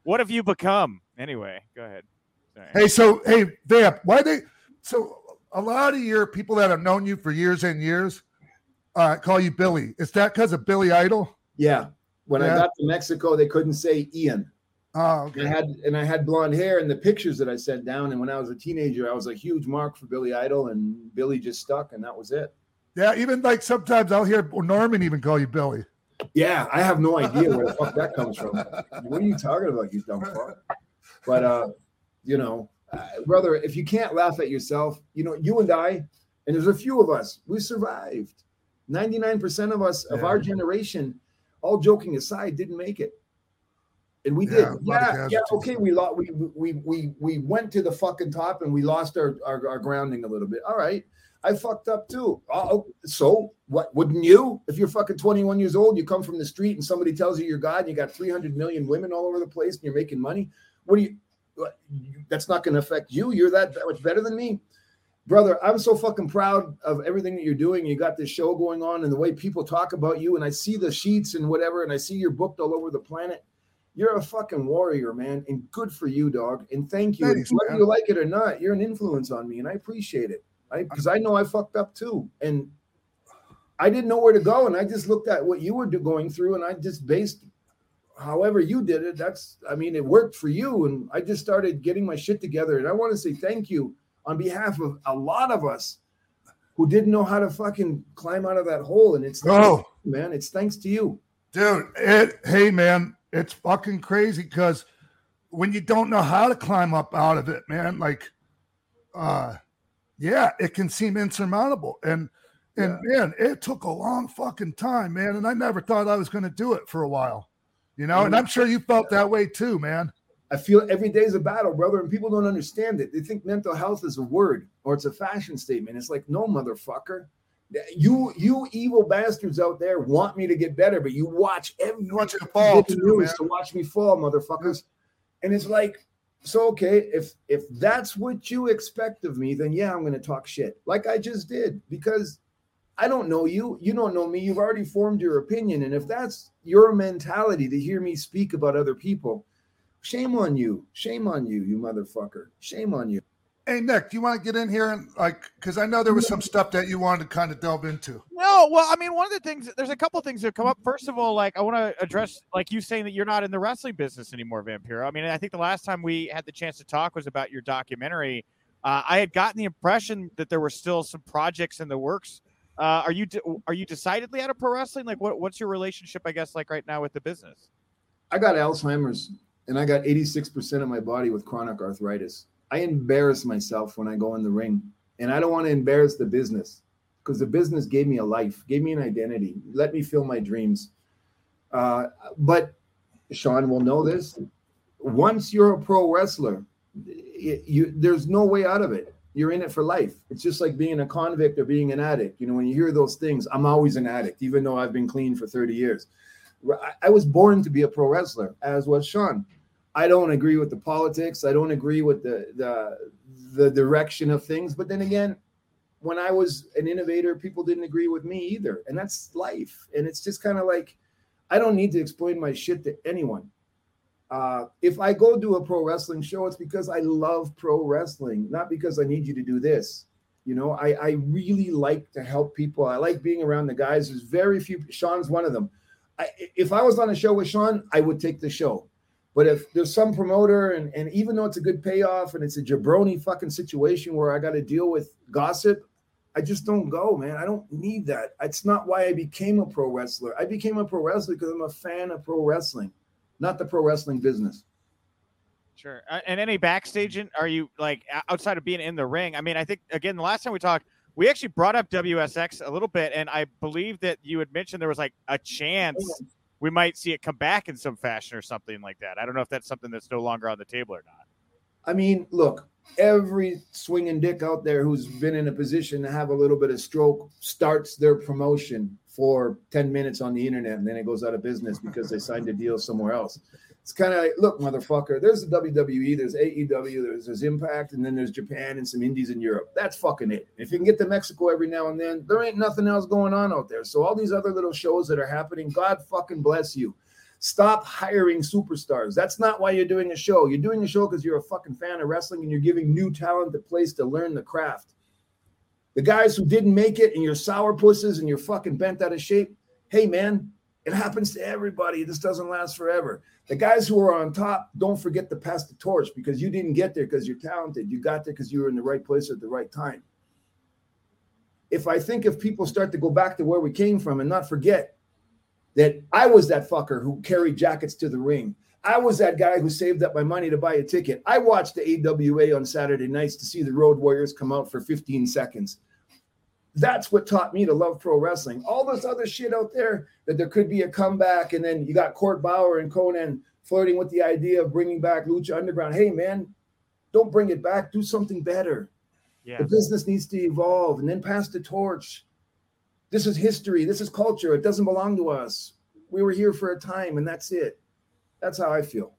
What have you become? Anyway, go ahead. Sorry. hey, so hey, Vamp, why they so a lot of your people that have known you for years and years uh call you Billy. Is that because of Billy Idol? Yeah. When I got to Mexico, they couldn't say Ian. Oh, And I had and I had blonde hair and the pictures that I sent down. And when I was a teenager, I was a huge mark for Billy Idol, and Billy just stuck, and that was it. Yeah, even like sometimes I'll hear Norman even call you Billy. Yeah, I have no idea where the fuck that comes from. What are you talking about, you dumb fuck? But uh, you know, uh, brother, if you can't laugh at yourself, you know, you and I, and there's a few of us, we survived. 99% of us of our generation, all joking aside, didn't make it. And we did. of Yeah, yeah, okay. We lost we we we we went to the fucking top and we lost our, our, our grounding a little bit. All right. I fucked up too. Oh, so what wouldn't you? If you're fucking 21 years old, you come from the street and somebody tells you you're God and you got 300 million women all over the place and you're making money. What do you- that's not going to affect you. You're that, that much better than me. Brother, I'm so fucking proud of everything that you're doing. You got this show going on and the way people talk about you. And I see the sheets and whatever, and I see you're booked all over the planet. You're a fucking warrior, man. And good for you, dog. And thank you. Thanks, Whether man. you like it or not, you're an influence on me, and I appreciate it. I because I know I fucked up too, and I didn't know where to go, and I just looked at what you were going through, and I just based however you did it. That's I mean, it worked for you, and I just started getting my shit together. And I want to say thank you on behalf of a lot of us who didn't know how to fucking climb out of that hole, and it's Oh, man, it's thanks to you. dude, it, hey man, it's fucking crazy because when you don't know how to climb up out of it, man, like, uh, yeah, it can seem insurmountable. And and man, it took a long fucking time, man. And I never thought I was going to do it for a while, you know. And I'm sure you felt that way too, man. I feel every day is a battle, brother, and people don't understand it. They think mental health is a word or it's a fashion statement. It's like, no, motherfucker. You you evil bastards out there want me to get better, but you watch every You want you to fall bit of too, news man. to watch me fall, motherfuckers. And it's like, so okay, if if that's what you expect of me, then yeah, I'm gonna talk shit like I just did because I don't know you. You don't know me. You've already formed your opinion. And if that's your mentality to hear me speak about other people, shame on you. Shame on you, you motherfucker. Shame on you. Hey Nick, do you want to get in here and like because I know there was some stuff that you wanted to kind of delve into. No, well, I mean, one of the things, there's a couple of things that come up. First of all, like, I want to address, like, you saying that you're not in the wrestling business anymore, Vampiro. I mean, I think the last time we had the chance to talk was about your documentary. Uh, I had gotten the impression that there were still some projects in the works. Uh, are you are you decidedly out of pro wrestling? Like, what what's your relationship, I guess, like right now with the business? I got Alzheimer's and I got 86% of my body with chronic arthritis. I embarrass myself when I go in the ring, and I don't want to embarrass the business because the business gave me a life, gave me an identity, let me feel my dreams. Uh, but Sean will know this. Once you're a pro wrestler, you, there's no way out of it. You're in it for life. It's just like being a convict or being an addict. You know, when you hear those things, I'm always an addict, even though I've been clean for 30 years. I- was born to be a pro wrestler, as was Sean. I don't agree with the politics. I don't agree with the the the direction of things. But then again, when I was an innovator, people didn't agree with me either, and that's life. And it's just kind of like I don't need to explain my shit to anyone. Uh, if I go do a pro wrestling show, it's because I love pro wrestling, not because I need you to do this. You know, I, I really like to help people. I like being around the guys. There's very few. Sean's one of them. I, if I was on a show with Sean, I would take the show. But if there's some promoter, and, and even though it's a good payoff and it's a jabroni fucking situation where I got to deal with gossip, I just don't go, man. I don't need that. It's not why I became a pro wrestler. I became a pro wrestler because I'm a fan of pro wrestling, not the pro wrestling business. Sure. Uh, and any backstage, are you like outside of being in the ring? I mean, I think again, the last time we talked, we actually brought up WSX a little bit, and I believe that you had mentioned there was like a chance we might see it come back in some fashion or something like that. I don't know if that's something that's no longer on the table or not. I mean, look, every swinging dick out there who's been in a position to have a little bit of stroke starts their promotion for 10 minutes on the internet and then it goes out of business because they signed a deal somewhere else. It's kind of like, look, motherfucker, there's the WWE, there's AEW, there's, there's Impact, and then there's Japan and some indies in Europe. That's fucking it. If you can get to Mexico every now and then, there ain't nothing else going on out there. So all these other little shows that are happening, God fucking bless you. Stop hiring superstars. That's not why you're doing a show. You're doing a show because you're a fucking fan of wrestling and you're giving new talent a place to learn the craft. The guys who didn't make it and you're sour pusses and you're fucking bent out of shape, hey man, it happens to everybody. This doesn't last forever. The guys who are on top, don't forget to pass the torch because you didn't get there because you're talented. You got there because you were in the right place at the right time. If I think if people start to go back to where we came from and not forget that I was that fucker who carried jackets to the ring. I was that guy who saved up my money to buy a ticket. I watched the AWA on Saturday nights to see the Road Warriors come out for 15 seconds. That's what taught me to love pro wrestling. All this other shit out there that there could be a comeback, and then you got Court Bauer and Konnan flirting with the idea of bringing back Lucha Underground. Hey, man, don't bring it back. Do something better. Yeah. The business needs to evolve and then pass the torch. This is history. This is culture. It doesn't belong to us. We were here for a time, and that's it. That's how I feel.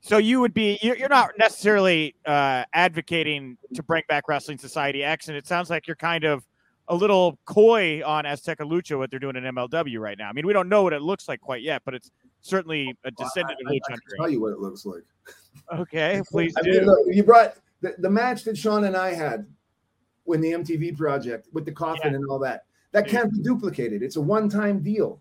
So you would be you're not necessarily uh, advocating to bring back Wrestling Society X, and it sounds like you're kind of a little coy on Azteca Lucha what they're doing in MLW right now. I mean, we don't know what it looks like quite yet, but it's certainly a descendant well, I, I, of Lucha. I can tell you what it looks like. Okay, please I do. Mean, look, you brought the, the match that Sean and I had when the MTV project with the coffin yeah. and all that. That can't be duplicated. It's a one-time deal.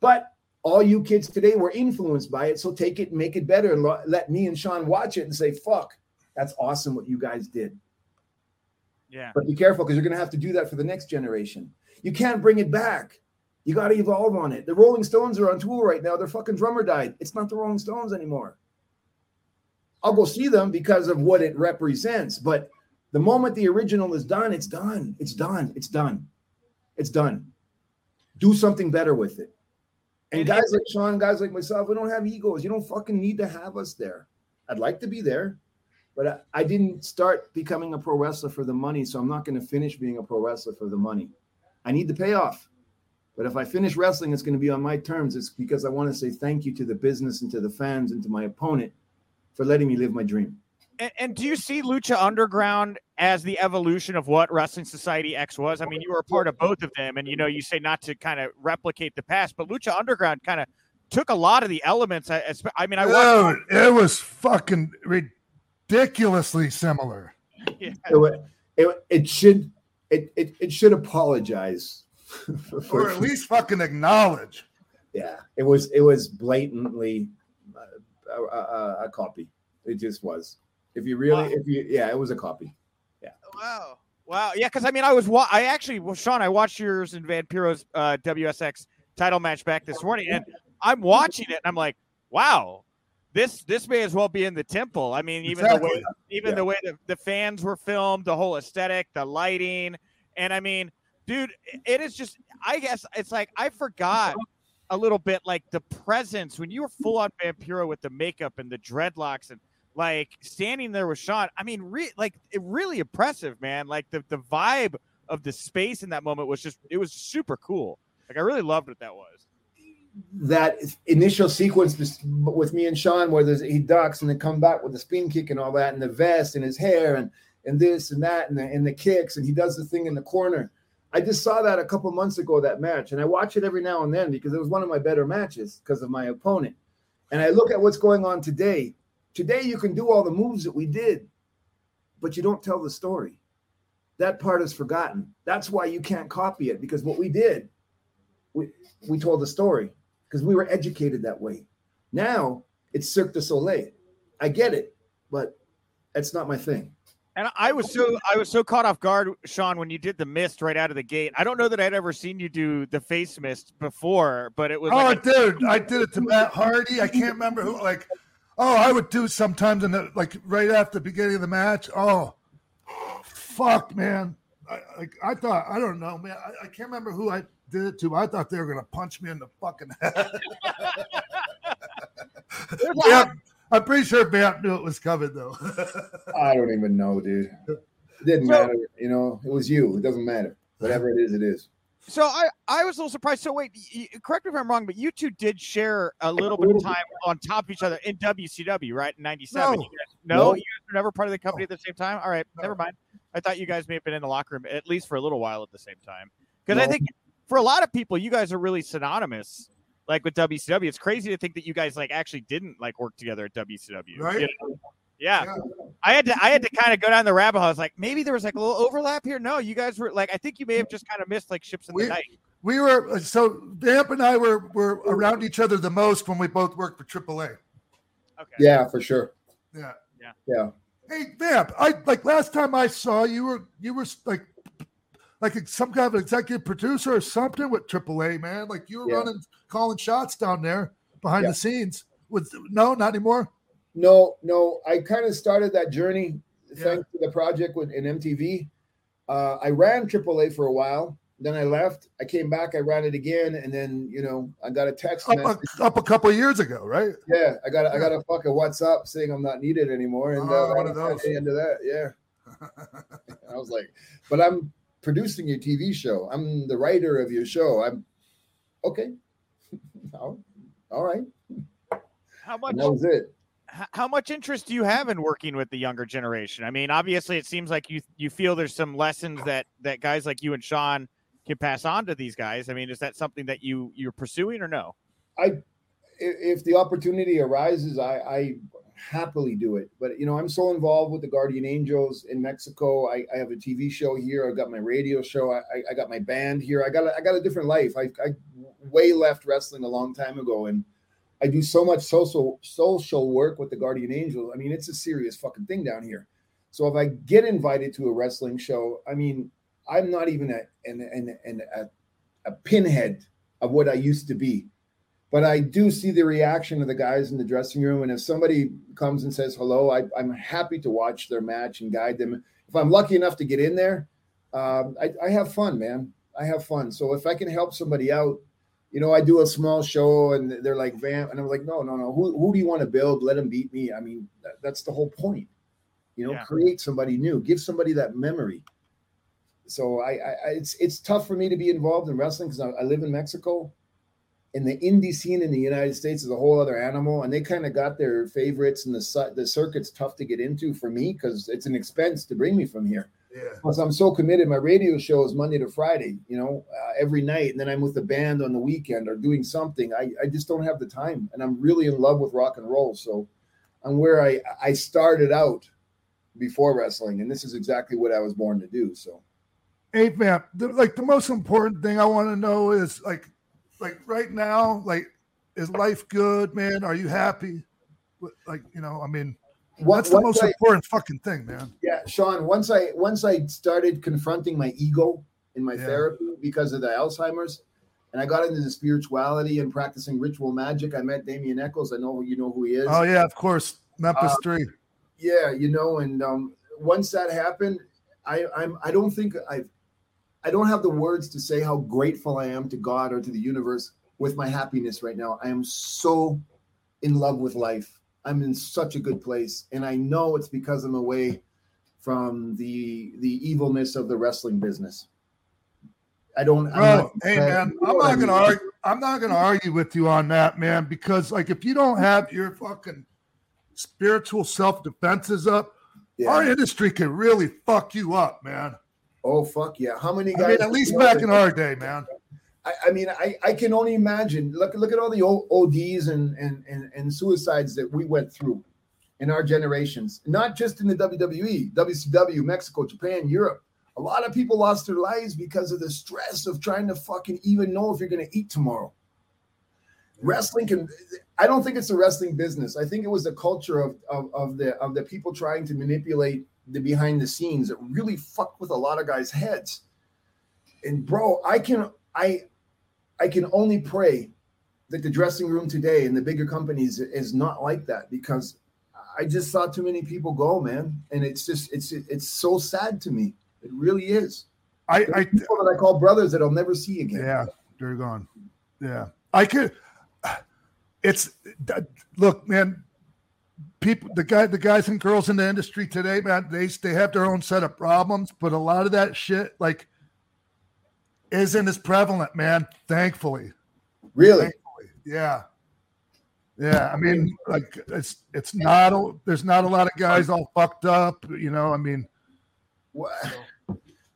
But all you kids today were influenced by it, so take it and make it better, and let me and Sean watch it and say, "Fuck, that's awesome what you guys did." Yeah. But be careful because you're going to have to do that for the next generation. You can't bring it back. You got to evolve on it. The Rolling Stones are on tour right now. Their fucking drummer died. It's not the Rolling Stones anymore. I'll go see them because of what it represents. But the moment the original is done, it's done. It's done. It's done. It's done. Do something better with it. And, and guys like Sean, guys like myself, we don't have egos. You don't fucking need to have us there. I'd like to be there, but I, I didn't start becoming a pro wrestler for the money. So I'm not going to finish being a pro wrestler for the money. I need the payoff. But if I finish wrestling, it's going to be on my terms. It's because I want to say thank you to the business and to the fans and to my opponent for letting me live my dream. And, and, do you see Lucha Underground as the evolution of what Wrestling Society X was? I mean, you were a part of both of them, and you know, you say not to kind of replicate the past, but Lucha Underground kind of took a lot of the elements. I, I mean, I watched. it was fucking ridiculously similar. Yeah. It, it, it should it, it, it should apologize, for, or at least fucking acknowledge. Yeah, it was it was blatantly uh, a, a, a copy. It just was. If you really, wow. if you, yeah, it was a copy. Yeah. Wow. Wow. Yeah, because I mean, I was, wa- I actually, well, Sean, I watched yours and Vampiro's uh, WSX title match back this morning, and I'm watching it, and I'm like, wow, this this may as well be in the temple. I mean, even exactly. the way, even yeah. the way the, the fans were filmed, the whole aesthetic, the lighting, and I mean, dude, it is just, I guess it's like I forgot a little bit like the presence when you were full on Vampiro with the makeup and the dreadlocks and like standing there with Sean. I mean, re- like really impressive, man. Like the the vibe of the space in that moment was just it was super cool. Like I really loved what that was. That initial sequence with me and Sean, where there's he ducks and then come back with the spin kick and all that, and the vest and his hair and and this and that and the, and the kicks, and he does the thing in the corner. I just saw that a couple months ago, that match, and I watch it every now and then because it was one of my better matches because of my opponent. And I look at what's going on today, Today you can do all the moves that we did, but you don't tell the story. that part is forgotten. That's why you can't copy it because what we did, we we told the story because we were educated that way. Now it's Cirque du Soleil. I get it, but that's not my thing. And I was so I was so caught off guard, Sean, when you did the mist right out of the gate. I don't know that I'd ever seen you do the face mist before, but it was. Oh, like a- dude, I did it to Matt Hardy. I can't remember who. Like, oh, I would do sometimes in the like right after the beginning of the match. Oh, fuck, man. I like I thought I don't know, man. I, I can't remember who I did it to. I thought they were gonna punch me in the fucking head. yeah, I'm pretty sure Matt knew it was coming though. I don't even know, dude. It didn't So- matter. You know, it was you. It doesn't matter. Whatever it is, it is. So I, I was a little surprised. So wait, correct me if I'm wrong, but you two did share a little bit of time on top of each other in WCW, right? In '97. No. You guys, no, No. you guys were never part of the company at the same time. All right, No. never mind. I thought you guys may have been in the locker room at least for a little while at the same time. Because I think for a lot of people, you guys are really synonymous. Like with WCW, it's crazy to think that you guys like actually didn't like work together at WCW. Right? you know? Yeah. Yeah. I had to I had to kind of go down the rabbit hole. I was like, maybe there was like a little overlap here. No, you guys were like, I think you may have just kind of missed like ships in We- the night. we were uh, so Vamp and I were were around each other the most when we both worked for AAA. Okay. Yeah, for sure. Yeah. Yeah. Yeah. Hey Vamp, I like last time I saw you were you were like like some kind of executive producer or something with AAA, man. Like you were Yeah. running calling shots down there behind Yeah. the scenes. With no, not anymore. No, no. I kind of started that journey Yeah. thanks to the project with in MTV. Uh, I ran AAA for a while. Then I left. I came back. I ran it again, and then you know I got a text Up message. a, up a couple years ago, right? Yeah, I got a, I got a fucking WhatsApp saying I'm not needed anymore, and Oh, uh, one of those. the end of that. Yeah, I was like, but I'm producing your TV show. I'm the writer of your show. I'm okay. all all right. How much And that was it. How much interest do you have in working with the younger generation? I mean, obviously, it seems like you you feel there's some lessons that that guys like you and Sean can pass on to these guys. I mean, is that something that you you're pursuing or no? I if the opportunity arises, I, I happily do it. But you know, I'm so involved with the Guardian Angels in Mexico. I, I have a TV show here. I've got my radio show. I, I- I got my band here. I got a, I got a different life. I, I way left wrestling a long time ago, and I do so much social social work with the Guardian Angels. I mean, it's a serious fucking thing down here. So if I get invited to a wrestling show, I mean, I'm not even a an, an, an a, a pinhead of what I used to be but I do see the reaction of the guys in the dressing room. And if somebody comes and says hello, I, I'm happy to watch their match and guide them. If I'm lucky enough to get in there, um, I, I have fun, man. I have fun. So if I can help somebody out, you know, I do a small show and they're like, Vamp. And I'm like, no, no, no. Who, who do you want to build? Let them beat me. I mean, that, that's the whole point. You know, Yeah. create somebody new, give somebody that memory. So I, I, I it's it's tough for me to be involved in wrestling because I, I live in Mexico and the indie scene in the United States is a whole other animal, and they kind of got their favorites, and the the circuit's tough to get into for me because it's an expense to bring me from here. Yeah. Plus, I'm so committed. My radio show is Monday to Friday, you know, uh, every night, and then I'm with the band on the weekend or doing something. I I just don't have the time, and I'm really in love with rock and roll. So, I'm where I I started out before wrestling, and this is exactly what I was born to do. So. Hey, man, the, like the most important thing I want to know is like, like right now, like, is life good, man? Are you happy? Like, you know, I mean, What- that's the most I- important fucking thing, man. Yeah, Sean. Once I once I started confronting my ego in my Yeah. therapy because of the Alzheimer's, and I got into the spirituality and practicing ritual magic, I met Damien Echols. I know you know who he is. Oh yeah, of course, Memphis Uh, Three. Yeah, you know, and um, once that happened, I I'm I don't think I've I don't have the words to say how grateful I am to God or to the universe with my happiness right now. I am so in love with life. I'm in such a good place, and I know it's because I'm away from the the evilness of the wrestling business. I don't. I'm not- hey you man, know I'm I not gonna mean? argue. I'm not gonna argue with you on that, man, because like if you don't have your fucking spiritual self defenses up, Yeah. our industry can really fuck you up, man. Oh fuck yeah! How many guys? I mean, at least back in our day, man. I, I mean, I, I can only imagine. Look look at all the ODs and, and and and suicides that we went through in our generations. Not just in the WWE, WCW, Mexico, Japan, Europe, A lot of people lost their lives because of the stress of trying to fucking even know if you're going to eat tomorrow. Wrestling can, I don't think it's a wrestling business. I think it was the culture of, of, of the of the people trying to manipulate the behind the scenes that really fucked with a lot of guys' heads. And bro, I can I I can only pray that the dressing room today in the bigger companies is not like that because I just saw too many people go, man, and it's just it's it's so sad to me. It really is. I, I people that I call brothers that I'll never see again. Yeah, they're gone. Yeah, I could. It's look, man. People, the guy, the guys and girls in the industry today, man, they they have their own set of problems, but a lot of that shit, like, isn't as prevalent, man. Thankfully, really, thankfully. yeah, yeah. I mean, like, it's it's not. A, there's not a lot of guys all fucked up, you know. I mean,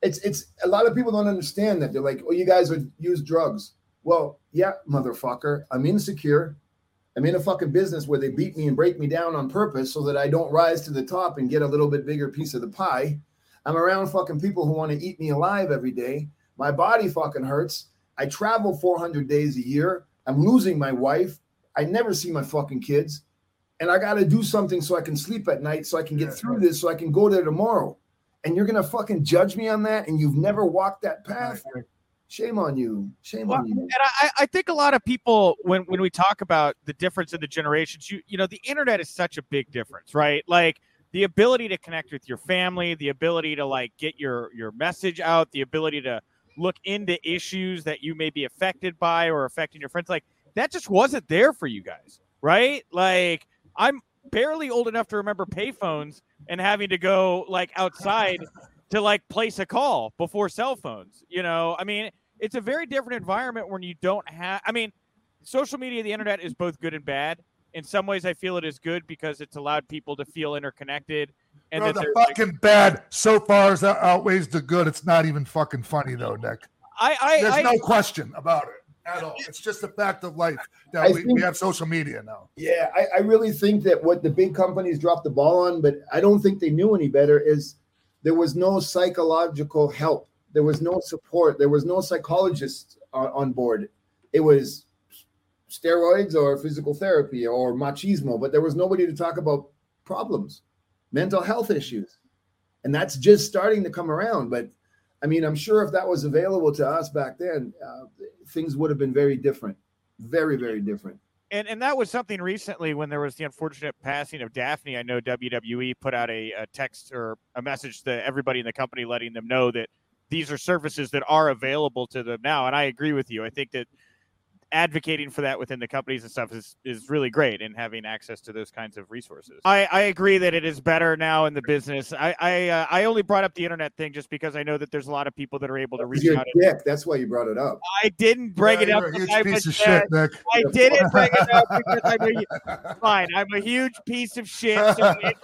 it's it's a lot of people don't understand that. They're like, "Oh, you guys would use drugs." Well, yeah, motherfucker. I'm insecure. I'm in a fucking business where they beat me and break me down on purpose so that I don't rise to the top and get a little bit bigger piece of the pie. I'm around fucking people who want to eat me alive every day. My body fucking hurts. I travel 400 days a year. I'm losing my wife. I never see my fucking kids. And I got to do something so I can sleep at night so I can get yeah, through right. this so I can go there tomorrow and you're gonna fucking judge me on that, and you've never walked that path. Shame on you. Shame well, on you. And I, I think a lot of people, when when we talk about the difference in the generations, you you know, the internet is such a big difference, right? Like the ability to connect with your family, the ability to like get your your message out, the ability to look into issues that you may be affected by or affecting your friends, like that just wasn't there for you guys, right? Like I'm barely old enough to remember payphones and having to go like outside to like place a call before cell phones. You know, I mean, it's a very different environment when you don't have. I mean, social media, the internet is both good and bad. In some ways, I feel it is good because it's allowed people to feel interconnected. And Bro, the fucking like, bad so far as that outweighs the good. It's not even fucking funny though, Nick. I, I there's I, no question about it at all. It's just a fact of life that we, think, we, have social media now. Yeah, I, I, really think that what the big companies dropped the ball on, but I don't think they knew any better, is there was no psychological help. There was no support. There was no psychologist on, on board. It was steroids or physical therapy or machismo, but there was nobody to talk about problems, mental health issues. And that's just starting to come around. But I mean, I'm sure if that was available to us back then, uh, things would have been very different, very, very different. And and that was something recently when there was the unfortunate passing of Daphne. I know WWE put out a, a text or a message to everybody in the company, letting them know that these are services that are available to them now. And I agree with you. I think that advocating for that within the companies and stuff is is really great and having access to those kinds of resources. I, I agree that it is better now in the business. I I, uh, I only brought up the internet thing just because I know that there's a lot of people that are able to reach out. Dick. That's why you brought it up. I didn't bring yeah, it up. a huge piece of shit, Nick. I didn't bring it up because I'm a, fine. I'm a huge piece of shit. So it,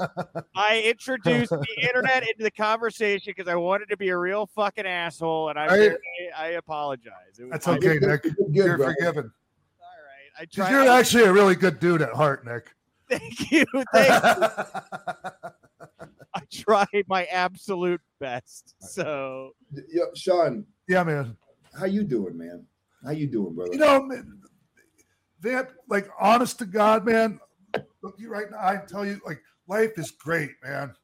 I introduced the internet into the conversation because I wanted to be a real fucking asshole, and I I, I apologize. That's okay, Nick. Good, You're forgiven. I try. You're actually a really good dude at heart, Nick. Thank you. Thank you. I try my absolute best. So, Yo, Sean. Yeah, man. How you doing, man? How you doing, brother? You know, man, that like honest to God, man. Look, you right now. I tell you, like life is great, man.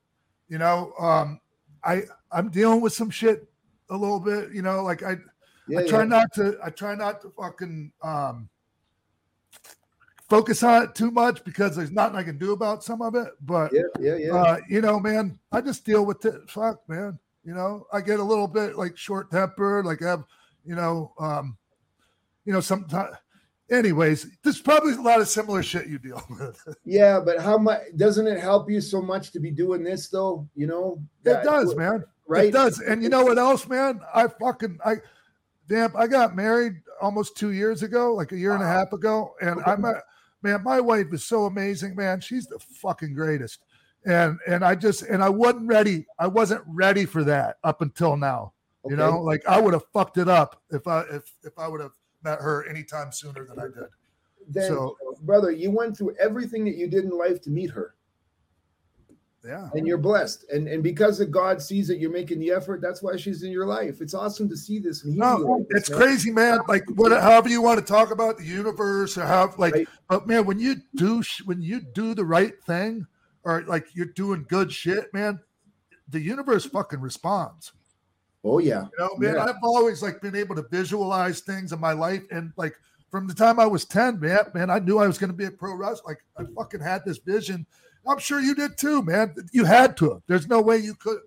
You know, um, I I'm dealing with some shit a little bit. You know, like I yeah, I try yeah. not to I try not to fucking um focus on it too much because there's nothing I can do about some of it. But yeah, yeah, yeah. Uh, you know, man, I just deal with it. Fuck, man. You know, I get a little bit like short tempered, like I have, you know, um, you know, sometimes. Anyways, there's probably a lot of similar shit you deal with. yeah, but how much doesn't it help you so much to be doing this though? You know, it does, man. Right, it does. And you know what else, man? I fucking I damn, I got married almost two years ago, like a year and a half ago, and I'm man, my wife is so amazing, man. She's the fucking greatest. And and I just and I wasn't ready. I wasn't ready for that up until now. Okay. You know, like I would have fucked it up if I if if I would have met her anytime sooner than I did. Then, so, brother, you went through everything that you did in life to meet her. Yeah. and you're blessed. And and because of God sees that you're making the effort, that's why she's in your life. It's awesome to see this and No, like it's crazy, man. Like what, however you want to talk about the universe or how, like, Right. but man, when you do, when you do the right thing, or like you're doing good shit, man, the universe fucking responds. Oh yeah. You know, man, Yeah. I've always like been able to visualize things in my life, and like from the time I was ten, man, man, I knew I was going to be a pro wrestler. Like I fucking had this vision. I'm sure you did too, man. You had to. have. There's no way you could.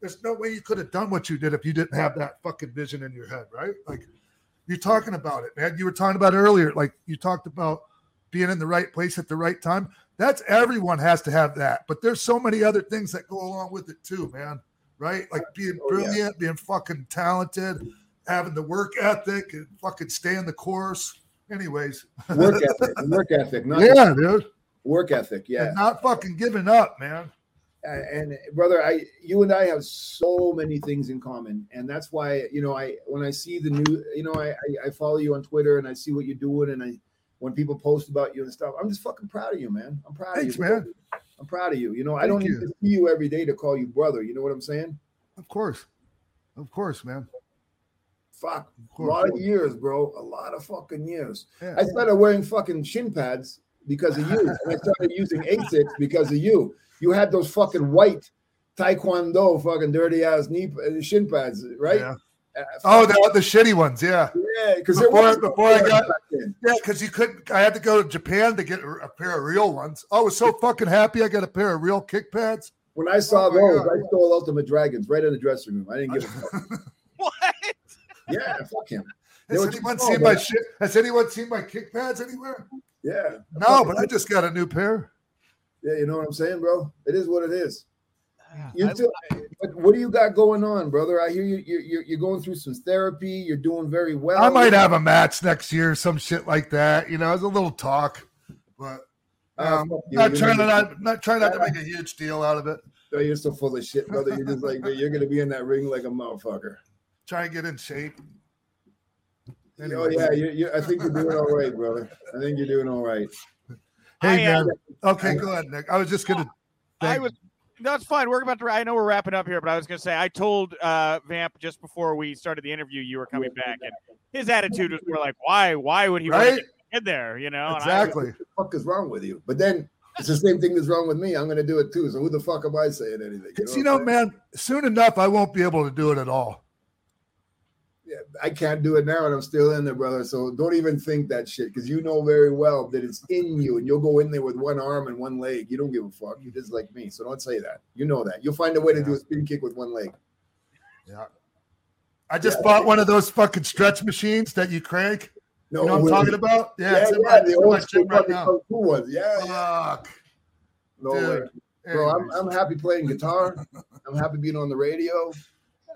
There's no way you could have done what you did if you didn't have that fucking vision in your head, right? Like you're talking about it, man. You were talking about it earlier. Like you talked about being in the right place at the right time. That's everyone has to have that. But there's so many other things that go along with it too, man. Right? Like being Oh, yeah. brilliant, being fucking talented, having the work ethic, and fucking staying the course. Anyways, Work ethic. Work ethic. Yeah, dude. Work ethic. Yeah. And not fucking giving up, man. Uh, and brother i you and i have so many things in common and that's why you know i when i see the new you know i i, I follow you on twitter and i see what you're doing and i when people post about you and stuff i'm just fucking proud of you man i'm proud Thanks, of you man. i'm proud of you you know i don't you. need to see you every day to call you brother you know what i'm saying Of course. Of course, man. fuck Of a course. lot of years bro a lot of fucking years Yeah. i started wearing fucking shin pads because of you and i started using asics because of you you had those fucking white taekwondo fucking dirty ass knee uh, shin pads right Yeah. Uh, Oh, the, the shitty ones, yeah. Yeah, because Before- before I got- Yeah, because you couldn't. I had to go to Japan to get a, a pair of real ones. I was so fucking happy I got a pair of real kick pads. When I saw Oh those, God. I stole Ultimo Dragon's right in the dressing room. I didn't give a fuck. What? Yeah, fuck him. Has anyone seen my shit? Has anyone seen my kick pads anywhere? Yeah. No, but I just got a new pair. Yeah, you know what I'm saying, bro? It is what it is. You I- still, what do you got going on, brother? I hear you. You're, you're, you're going through some therapy. You're doing very well. I might have a match next year, some shit like that. You know, it's a little talk, but Ah, um, fuck not trying to not, not trying not to make a huge deal out of it. Oh, you're so full of shit, brother. You're just like you're gonna be in that ring like a motherfucker. Try and get in shape. Oh yeah, you, you, I think you're doing all right, brother. I think you're doing all right. Hey I, man. Okay, go ahead, Nick. I was just gonna. I Thank- was. No, fine. We're about to. I know we're wrapping up here, but I was going to say I told uh, Vamp just before we started the interview you were coming back, and his attitude was more like, "Why? Why would he want Right? get in there?" You know. And I- Exactly. What the fuck is wrong with you? But then it's the same thing that's wrong with me. I'm gonna do it too. So who the fuck am I saying anything? Because what you know, man, soon enough I won't be able to do it at all. Yeah, I can't do it now, and I'm still in there, brother. So don't even think that shit, because you know very well that it's in you, and you'll go in there with one arm and one leg. You don't give a fuck. You're just like me. So don't say that. You know that. You'll find a way to do a spin kick with one leg. Yeah. I just Yeah. bought one of those fucking stretch machines that you crank. No, You know what I'm talking about? Yeah, Yeah, it's in yeah, my, the it's in my old school gym right now. kung fu ones. Yeah, yeah. Fuck. No dude. way. Bro, I'm, I'm happy playing guitar. I'm happy being on the radio.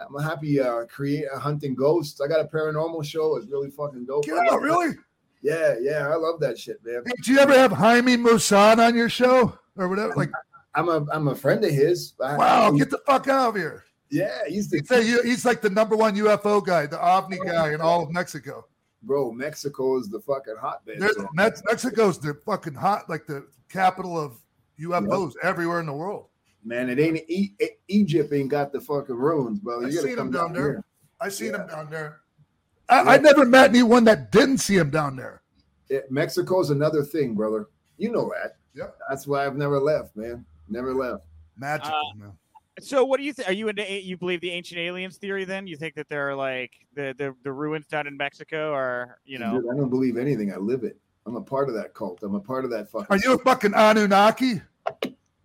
I'm happy uh create uh, hunting ghosts. I got a paranormal show. It's really fucking dope. Really? Yeah, yeah, I love that shit, man. Hey, did you ever have Jaime Maussan on your show or whatever? Like, I'm a I'm a friend of his. I- wow, get the fuck out of here. yeah, he's the He's, a- he's like the number one UFO guy, the OVNI guy in all of Mexico. bro. Mexico is the fucking hotbed. There's, so- Mex- Mexico's the fucking hot, like the capital of UFOs everywhere in the world. Man, it ain't e- E- Egypt ain't got the fucking ruins, brother. You gotta seen come him down there. here. I seen Yeah. him down there. I, I never met anyone that didn't see him down there. Yeah, Mexico's another thing, brother. You know that. Yep. That's why I've never left, man. Never left. Magical, Uh, man. So, what do you think? Are you into? You believe the ancient aliens theory? Then you think that there are like the the, the ruins down in Mexico, or you know? Dude, I don't believe anything. I live it. I'm a part of that cult. I'm a part of that fucking. Are you a fucking Anunnaki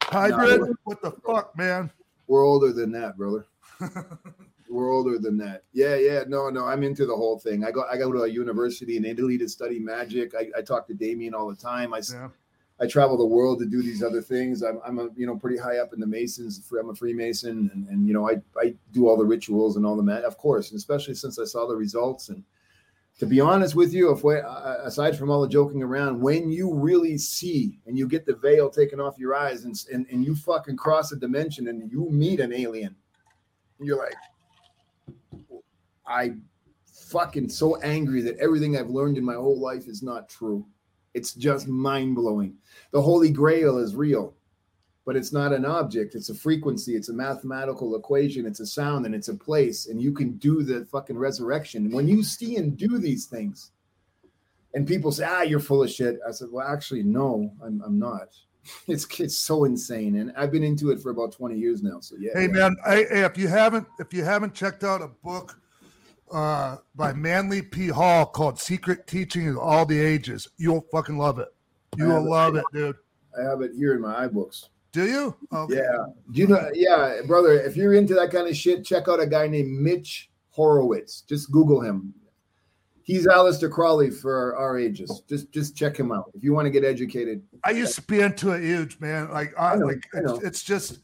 hybrid? No. What the fuck, man? We're older than that, brother. We're older than that. Yeah, yeah. No, no. I'm into the whole thing. I go. I go to a university in Italy to study magic. I, I talk to Damien all the time. I, s- Yeah. I travel the world to do these other things. I'm, I'm a you know pretty high up in the Masons. I'm a Freemason, and, and you know I I do all the rituals and all the mat, of course, and especially since I saw the results. And to be honest with you, if we, uh, aside from all the joking around, when you really see and you get the veil taken off your eyes, and and, and you fucking cross a dimension and you meet an alien, you're like, I fucking so angry that everything I've learned in my whole life is not true. It's just mind blowing. The Holy Grail is real, but it's not an object. It's a frequency. It's a mathematical equation. It's a sound and it's a place. And you can do the fucking resurrection. When you see and do these things, and people say, ah, you're full of shit. I said, well, actually, no, I'm, I'm not. It's it's so insane, and I've been into it for about 20 years now. So yeah. Hey yeah. man, I, hey, if you haven't if you haven't checked out a book uh, by Manly P. Hall called "Secret Teaching of All the Ages," you'll fucking love it. You will love it, dude. I have it here in my iBooks. Do you? Okay. Yeah. Do you know? Yeah, brother. If you're into that kind of shit, check out a guy named Mitch Horowitz. Just Google him. He's Aleister Crowley for our ages. Just just check him out if you want to get educated. I used to be into it huge, man. Like I, I know, like I it's, it's just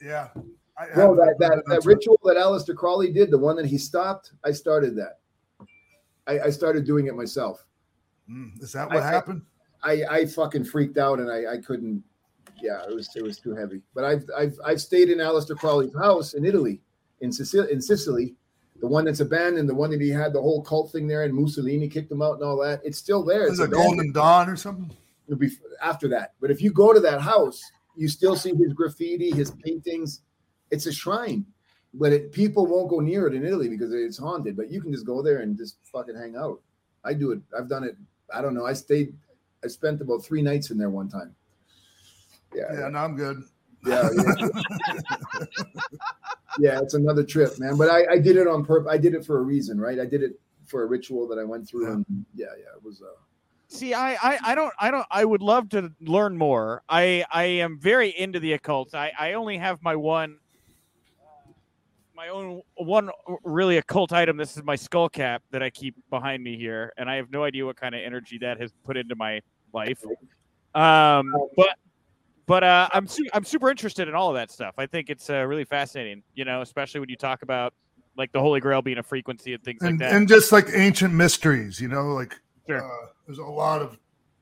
yeah. I, Bro, that, that, that ritual that Aleister Crowley did, the one that he stopped, I started that. I, I started doing it myself. Mm, Is that what happened? I, I fucking freaked out and I, I couldn't. Yeah, it was it was too heavy. But I've I've I've stayed in Aleister Crowley's house in Italy, in Sicily, in Sicily, the one that's abandoned, the one that he had the whole cult thing there, and Mussolini kicked him out and all that. It's still there. It's a. Golden Dawn or something? It'll be after that. But if you go to that house, you still see his graffiti, his paintings. It's a shrine, but it, people won't go near it in Italy because it's haunted. But you can just go there and just fucking hang out. I do it. I've done it. I don't know. I stayed. I spent about three nights in there one time. Yeah, Yeah, no, I'm good. yeah, yeah. yeah, it's another trip, man. But I, I did it on purpose. I did it for a reason, right? I did it for a ritual that I went through, Yeah. and yeah, yeah, it was. Uh, See, I, I, I don't, I don't, I would love to learn more. I, I am very into the occult. I, I only have my one, my own one really occult item. This is my skull cap that I keep behind me here, and I have no idea what kind of energy that has put into my life. Um, but, but uh, I'm, su- I'm super interested in all of that stuff. I think it's uh, really fascinating. You know, especially when you talk about like the Holy Grail being a frequency and things like that. and just like ancient mysteries, you know, like Sure. uh, there's a lot of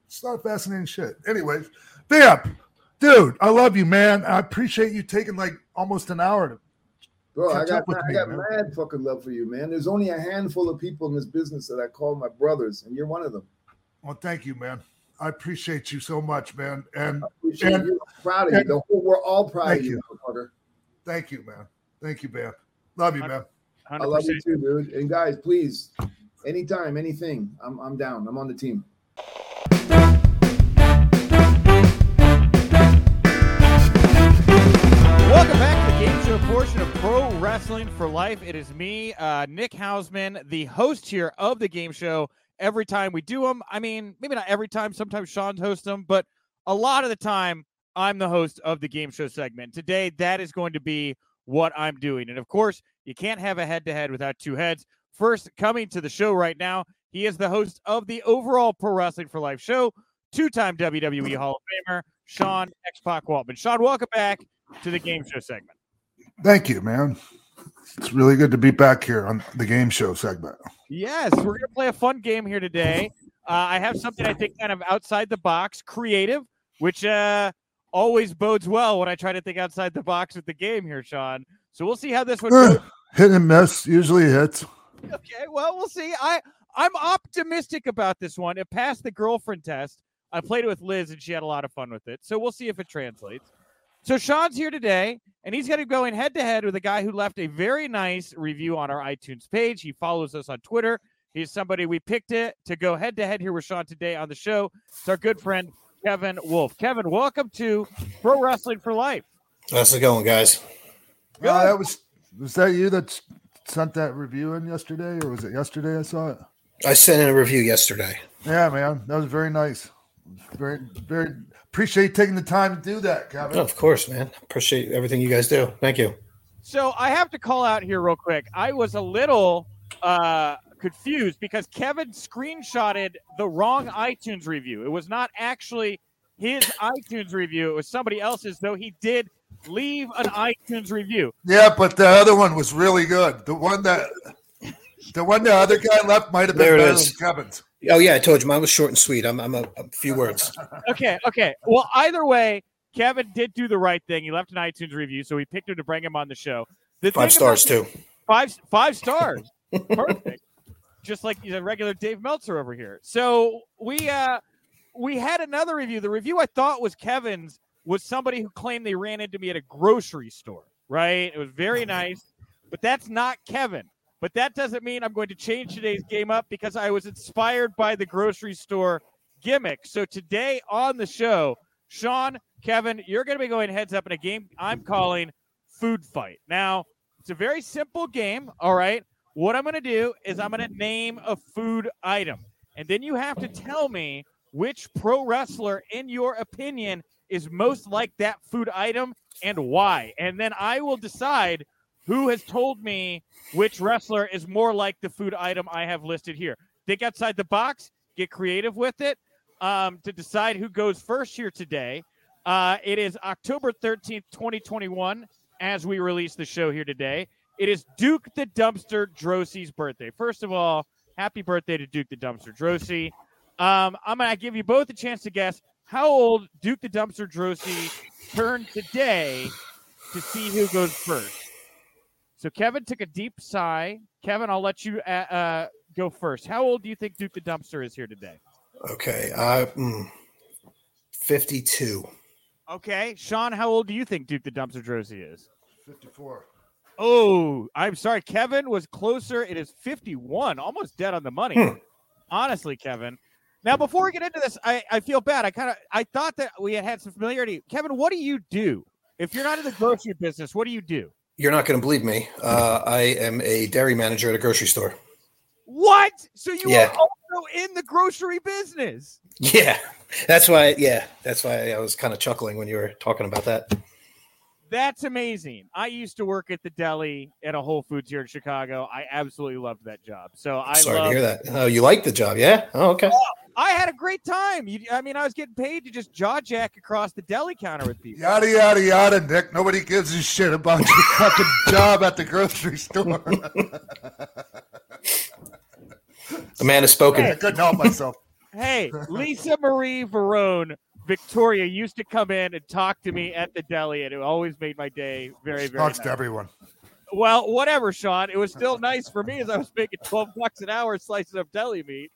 it's a lot of fascinating shit. Anyways, Vamp, dude, I love you, man. I appreciate you taking like almost an hour to Bro, I Catch got up with I me, got man. mad fucking love for you, man. There's only a handful of people in this business that I call my brothers, and you're one of them. Well, thank you, man. I appreciate you so much, man. And Appreciate And- you. I'm proud of you. and- The whole, we're all proud Thank of you, you. motherfucker. thank you, man. Thank you, man. Love you, man. I love you too, dude. And guys, please, anytime, anything, I'm I'm down. I'm on the team. Welcome back to the game show portion of Pro Wrestling for Life. It is me, uh, Nick Hausman, the host here of the game show. Every time we do them, I mean, maybe not every time. Sometimes Sean hosts them, but a lot of the time, I'm the host of the game show segment. Today, that is going to be what I'm doing. And of course, you can't have a head to head without two heads. First, coming to the show right now, he is the host of the overall Pro Wrestling for Life show, two time WWE Hall of Famer, Sean X Pac Waltman. Sean, welcome back to the game show segment. Thank you, man. It's really good to be back here on the game show segment. Yes, we're going to play a fun game here today. Uh, I have something I think kind of outside the box, creative, which uh, always bodes well when I try to think outside the box with the game here, Sean. So we'll see how this one goes. Hit and miss usually hits. Okay, well, we'll see. I I'm optimistic about this one. It passed the girlfriend test. I played it with Liz, and she had a lot of fun with it. So we'll see if it translates. So Sean's here today, and he's going to be going head to head with a guy who left a very nice review on our iTunes page. He follows us on Twitter. He's somebody we picked it to go head to head here with Sean today on the show. It's our good friend Kevin Wolf. Kevin, welcome to Pro Wrestling for Life. How's it going, guys? Uh, that was was that you that sent that review in yesterday, or was it yesterday? I saw it. I sent in a review yesterday. Yeah, man, that was very nice. Very, very appreciate you taking the time to do that, Kevin. Oh, of course, man. Appreciate everything you guys do. Thank you. So I have to call out here real quick. I was a little uh, confused because Kevin screenshotted the wrong iTunes review. It was not actually his iTunes review. It was somebody else's, though he did leave an iTunes review. Yeah, but the other one was really good. The one that the one the other guy left might have been There better is. than Kevin's. Oh yeah, I told you mine was short and sweet. I'm, I'm a, a few words. Okay, okay. Well, either way, Kevin did do the right thing. He left an iTunes review, so we picked him to bring him on the show. The Five stars too. Five five stars. Perfect. Just like the regular Dave Meltzer over here. So we uh we had another review. The review I thought was Kevin's was somebody who claimed they ran into me at a grocery store, right? It was very nice, but that's not Kevin. But that doesn't mean I'm going to change today's game up because I was inspired by the grocery store gimmick. So today on the show, Sean, Kevin, you're going to be going heads up in a game I'm calling Food Fight. Now, it's a very simple game, all right? What I'm going to do is I'm going to name a food item. And then you have to tell me which pro wrestler, in your opinion, is most like that food item and why. And then I will decide who has told me which wrestler is more like the food item I have listed here. Think outside the box, get creative with it um, to decide who goes first here today. Uh, it is October 13th, 2021, as we release the show here today. It is Duke the Dumpster Droese's birthday. First of all, happy birthday to Duke the Dumpster Droese. Um, I'm going to give you both a chance to guess how old Duke the Dumpster Droese turned today to see who goes first. So Kevin took a deep sigh. Kevin, I'll let you uh, uh, go first. How old do you think Duke the Dumpster is here today? Okay. Uh, mm, 52. Okay, Sean, how old do you think Duke the Dumpster Droese is? 54. Oh, I'm sorry. Kevin was closer. It is 51, almost dead on the money. Hmm. Honestly, Kevin. Now, before we get into this, I, I feel bad. I kind of I thought that we had had some familiarity. Kevin, what do you do if you're not in the grocery business? What do you do? You're not going to believe me. Uh, I am a dairy manager at a grocery store. What? So you Yeah. are also in the grocery business? Yeah. That's why. Yeah. That's why I was kind of chuckling when you were talking about that. That's amazing. I used to work at the deli at a Whole Foods here in Chicago. I absolutely loved that job. So I Sorry love to hear that. Oh, you like the job? Yeah. Oh, okay. I had a great time. You, I mean, I was getting paid to just jaw jack across the deli counter with people. Yada yada yada, Nick. Nobody gives a shit about your fucking job at the grocery store. The man has spoken. I couldn't help myself. Hey, Lisa Marie Varon, Victoria used to come in and talk to me at the deli, and it always made my day very, very Talks nice. to everyone. Well, whatever, Sean. It was still nice for me as I was making 12 bucks an hour slicing up deli meat.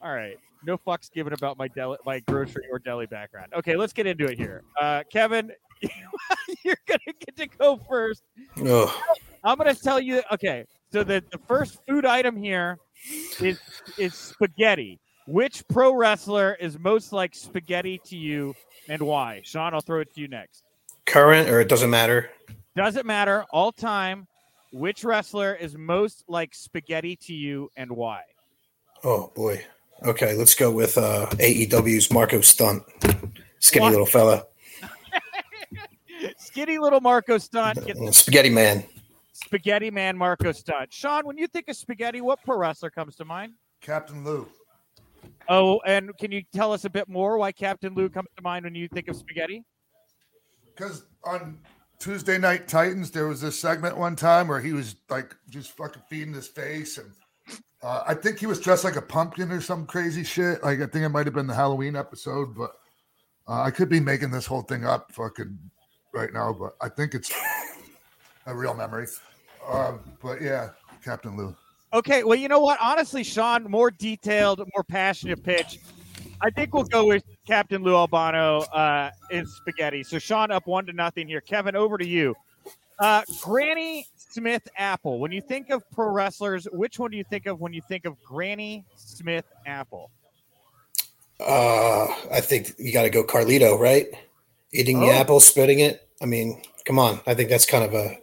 All right. No fucks given about my deli, my grocery or deli background. Okay, let's get into it here. Uh, Kevin, you're going to get to go first. Oh, I'm going to tell you. Okay, so the, the first food item here is is spaghetti. Which pro wrestler is most like spaghetti to you, and why? Sean, I'll throw it to you next. current or it doesn't matter. Doesn't matter. All time. Which wrestler is most like spaghetti to you, and why? Oh boy. Okay, let's go with uh, AEW's Marco Stunt. Skinny What? little fella. Skinny little Marco Stunt gets the Spaghetti man. spaghetti man Marco Stunt. Sean, when you think of spaghetti, what pro wrestler comes to mind? Captain Lou. Oh, and can you tell us a bit more why Captain Lou comes to mind when you think of spaghetti? Because on Tuesday Night Titans, there was this segment one time where he was like just fucking feeding his face, and uh, I think he was dressed like a pumpkin or some crazy shit. Like I think it might have been the Halloween episode, but uh, I could be making this whole thing up fucking right now. But I think it's a real memory. Um, but yeah, Captain Lou. Okay, well, you know what? Honestly, Sean, more detailed, more passionate pitch. I think we'll go with Captain Lou Albano uh, in spaghetti. So, Sean, up one to nothing here. Kevin, over to you. Uh, Granny Smith Apple. When you think of pro wrestlers, which one do you think of when you think of Granny Smith Apple? Uh, I think you got to go Carlito, right? Eating the Oh. apple, spitting it. I mean, come on. I think that's kind of a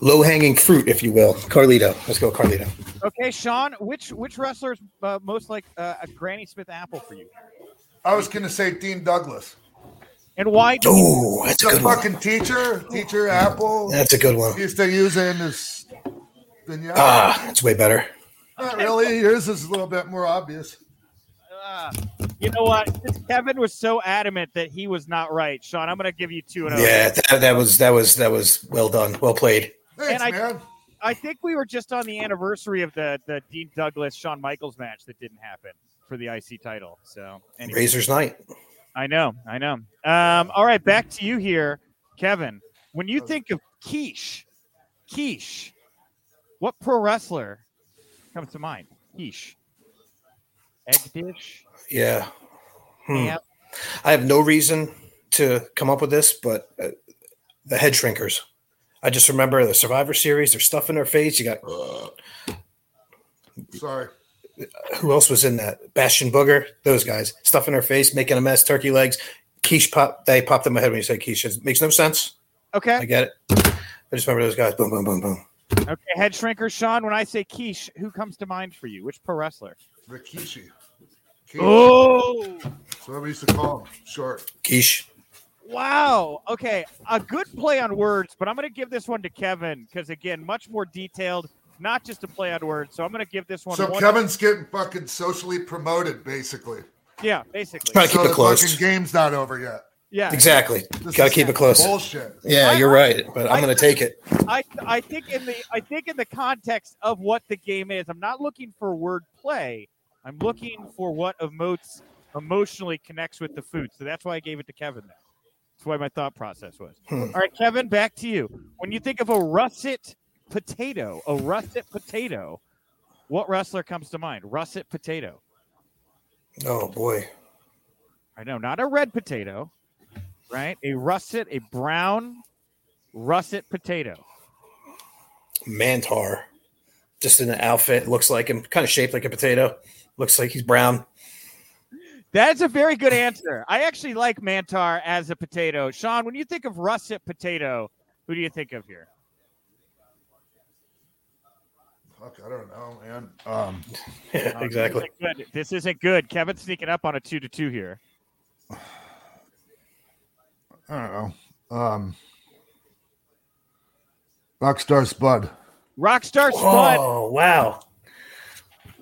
low hanging fruit, if you will. Carlito. Let's go Carlito. Okay, Sean, which which wrestler is uh, most like uh, a Granny Smith Apple for you, I was gonna say Dean Douglas. And why? Do you, Oh, that's a The good one. fucking teacher, teacher Apple. That's a good one. He used to use it in his vignette. Ah, that's way better. Not really. Yours is a little bit more obvious. uh, you know what? Since Kevin was so adamant that he was not right, Sean. I'm going to give you two and oh. Yeah, that, that was that was that was well done. Well played. Thanks, I- man. I think we were just on the anniversary of the the Dean Douglas Shawn Michaels match that didn't happen for the IC title. So anyway, Razor's Night. I know, I know. Um, all right, back to you here, Kevin. When you think of quiche, quiche, what pro wrestler comes to mind? Quiche, egg dish, Yeah. Hmm. ham. I have no reason to come up with this, but uh, the head shrinkers. I just remember the Survivor Series. They're stuff in their face. You got Sorry. Who else was in that? Bastion Booger. Those guys stuff in their face, making a mess. Turkey legs. Quiche pop. They popped in my head when you said quiche. It makes no sense. Okay. I get it. I just remember those guys. Boom, boom, boom, boom. Okay. Head shrinker, Sean. When I say quiche, who comes to mind for you? Which pro wrestler? Rikishi. Kishi. Oh, That's what we used to call him. Short. Quiche. wow. Okay. A good play on words, but I'm going to give this one to Kevin because, again, much more detailed, not just a play on words. So I'm going to give this one. So one- Kevin's getting fucking socially promoted, basically. Yeah, basically. Trying to so keep it close. fucking game's not over yet. Yeah. Exactly. This Got to keep it close. Bullshit. Yeah, you're right, but I'm going to take it. I I think in the I think in the context of what the game is, I'm not looking for word play. I'm looking for what emotes emotionally connects with the food. So that's why I gave it to Kevin. There. That's why my thought process was. Hmm. All right, Kevin, back to you. When you think of a russet potato, a russet potato, what wrestler comes to mind? Russet potato. Oh boy. I know, not a red potato, right? A russet, a brown russet potato. Mantaur. Just in an outfit, looks like him, kind of shaped like a potato. Looks like he's brown. That's a very good answer. I actually like Mantaur as a potato. Sean, when you think of russet potato, who do you think of here? Fuck, I don't know, man. Um, Yeah, Oh, exactly. This isn't good. This isn't good. Kevin's sneaking up on a two to two here. I don't know. Um, Rockstar Spud. Rockstar Spud. Oh wow.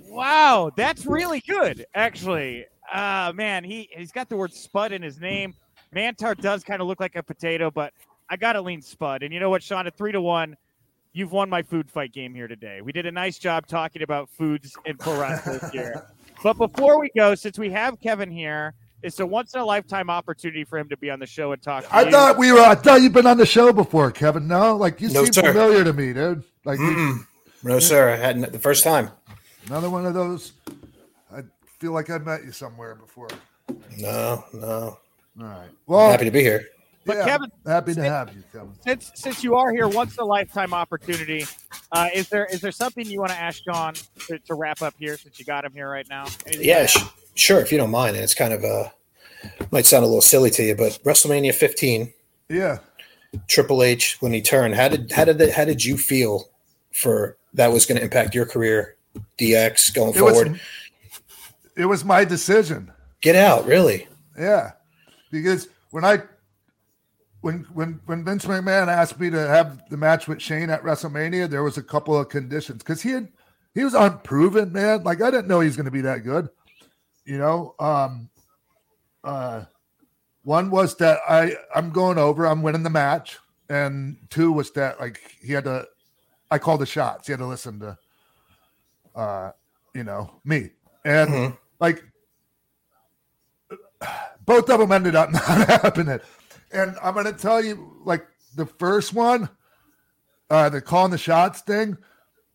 Wow, that's really good, actually. Uh man, he he's got the word Spud in his name. Mantaur does kind of look like a potato, but I gotta lean Spud. And you know what, Sean? At three to one, you've won my food fight game here today. We did a nice job talking about foods and pro wrestlers here. But before we go, since we have Kevin here, it's a once in a lifetime opportunity for him to be on the show and talk. To I you. thought we were. I thought you've been on the show before, Kevin. No, like you No, seem sir. familiar to me, dude. Like you- No, sir. I hadn't the first time. another one of those. I feel like I met you somewhere before. No, no. All right. Well, Happy to be here. But yeah, Kevin- happy to have you, Kevin. since since you are here, once in a lifetime opportunity. Uh, is there is there something you want to ask John to, to wrap up here since you got him here right now? Anything Yeah, sh- sure. If you don't mind, and it's kind of a might sound a little silly to you, but WrestleMania 15, Yeah. Triple H when he turned, how did how did that, how did you feel for that was going to impact your career, DX going It was. forward? It was my decision. Get out, really? Yeah, because when I when when when Vince McMahon asked me to have the match with Shane at WrestleMania, there was a couple of conditions because he had he was unproven, man. Like I didn't know he was going to be that good. You know, um, uh, one was that I I'm going over, I'm winning the match, and two was that like he had to, I called the shots. He had to listen to, uh, you know, me, and Mhm. like both of them ended up not happening. And I'm going to tell you, like the first one, uh, the calling the shots thing,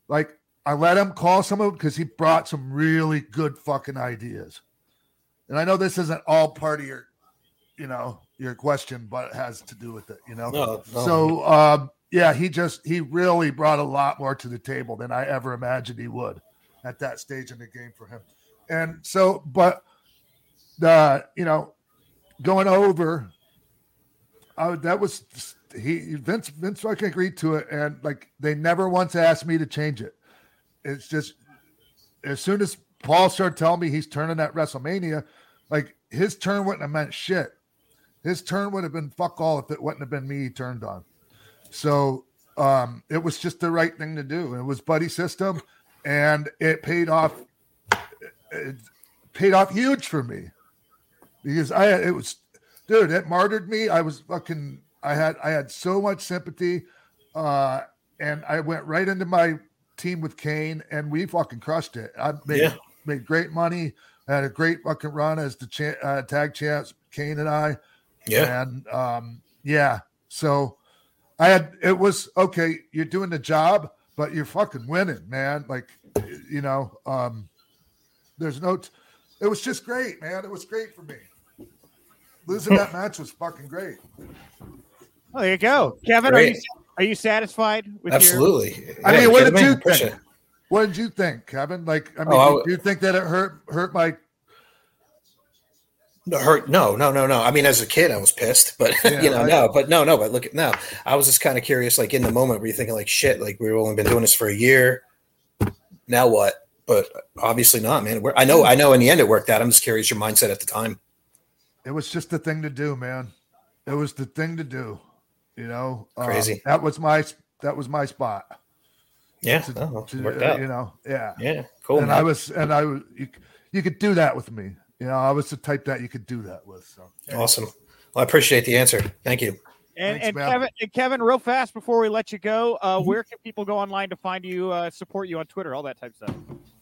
like I let him call some of it because he brought some really good fucking ideas. And I know this isn't all part of your, you know, your question, but it has to do with it, you know. No, no. So um, yeah, he just he really brought a lot more to the table than I ever imagined he would at that stage in the game for him. And so, but the you know, going over, uh, that was he Vince Vince fucking agreed to it, and like they never once asked me to change it. It's just as soon as Paul started telling me he's turning at WrestleMania, like his turn wouldn't have meant shit. His turn would have been fuck all if it wouldn't have been me he turned on. So um, it was just the right thing to do. It was buddy system, and it paid off. It paid off huge for me because I it was, dude, it martyred me. I was fucking. I had I had so much sympathy, uh, and I went right into my team with Kane, and we fucking crushed it. I made Yeah. made great money. I had a great fucking run as the cha- uh, tag champs, Kane and I. Yeah. And um, yeah, so I had it was okay. You're doing the job, but you're fucking winning, man. Like you know, um, there's no. T- it was just great, man. It was great for me. Losing that match was fucking great. Oh, there you go, Kevin. Are you, are you satisfied with your? Absolutely. I Yeah, mean, what kidding did me? you Appreciate think? What did you think, Kevin? Like, I oh, mean, Oh, I do- you think that it hurt hurt my? No, hurt. No, no, no, no. I mean, as a kid, I was pissed, but Yeah, you know, I- no, but no, no. But look at now. I was just kind of curious, like in the moment, where you're thinking, like, shit, like we've only been doing this for a year. Now what? But obviously not, man. We're, I know, I know. In the end, it worked out. I'm just curious your mindset at the time. It was just the thing to do, man. It was the thing to do. You know, Um, Crazy. that was my that was my spot. Yeah, To, no, to, worked uh, out. You know, yeah. Yeah, cool. and man. I was, and I was, you, you could do that with me. You know, I was the type that you could do that with. So awesome. Well, I appreciate the answer. Thank you. And, Thanks, and. Kevin, and Kevin, real fast before we let you go, uh, Mm-hmm. where can people go online to find you, uh, support you on Twitter, all that type of stuff?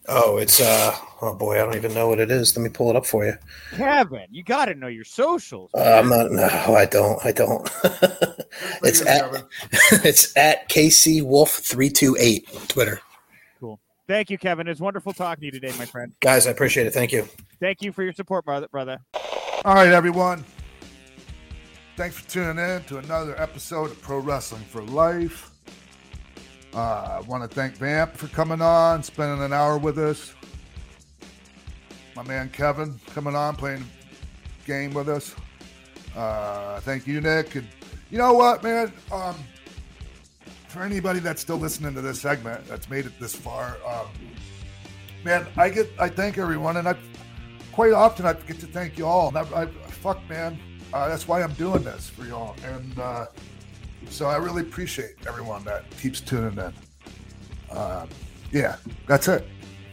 Oh, it's uh, oh boy, I don't even know what it is. Let me pull it up for you. Kevin, you got to know your socials. Uh, I'm not. No, I don't. I don't. it's you, at Kevin. it's at KC Wolf three two eight Twitter. Cool. Thank you, Kevin. It's wonderful talking to you today, my friend. Guys, I appreciate it. Thank you. Thank you for your support, brother. brother. All right, everyone. Thanks for tuning in to another episode of Pro Wrestling for Life. Uh, I want to thank Vamp for coming on, spending an hour with us. My man Kevin coming on, playing game with us. Uh, thank you, Nick. And you know what, man? Um, for anybody that's still listening to this segment, that's made it this far, um, man, I get, I thank everyone, and I quite often I forget to thank you all. And I, I fuck, man, uh, that's why I'm doing this for y'all. And uh, so I really appreciate everyone that keeps tuning in. Um, yeah, that's it.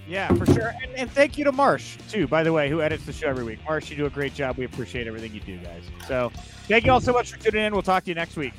Yeah, for sure. And, and thank you to Marsh, too, by the way, who edits the show every week. Marsh, you do a great job. We appreciate everything you do, guys. So thank you all so much for tuning in. We'll talk to you next week.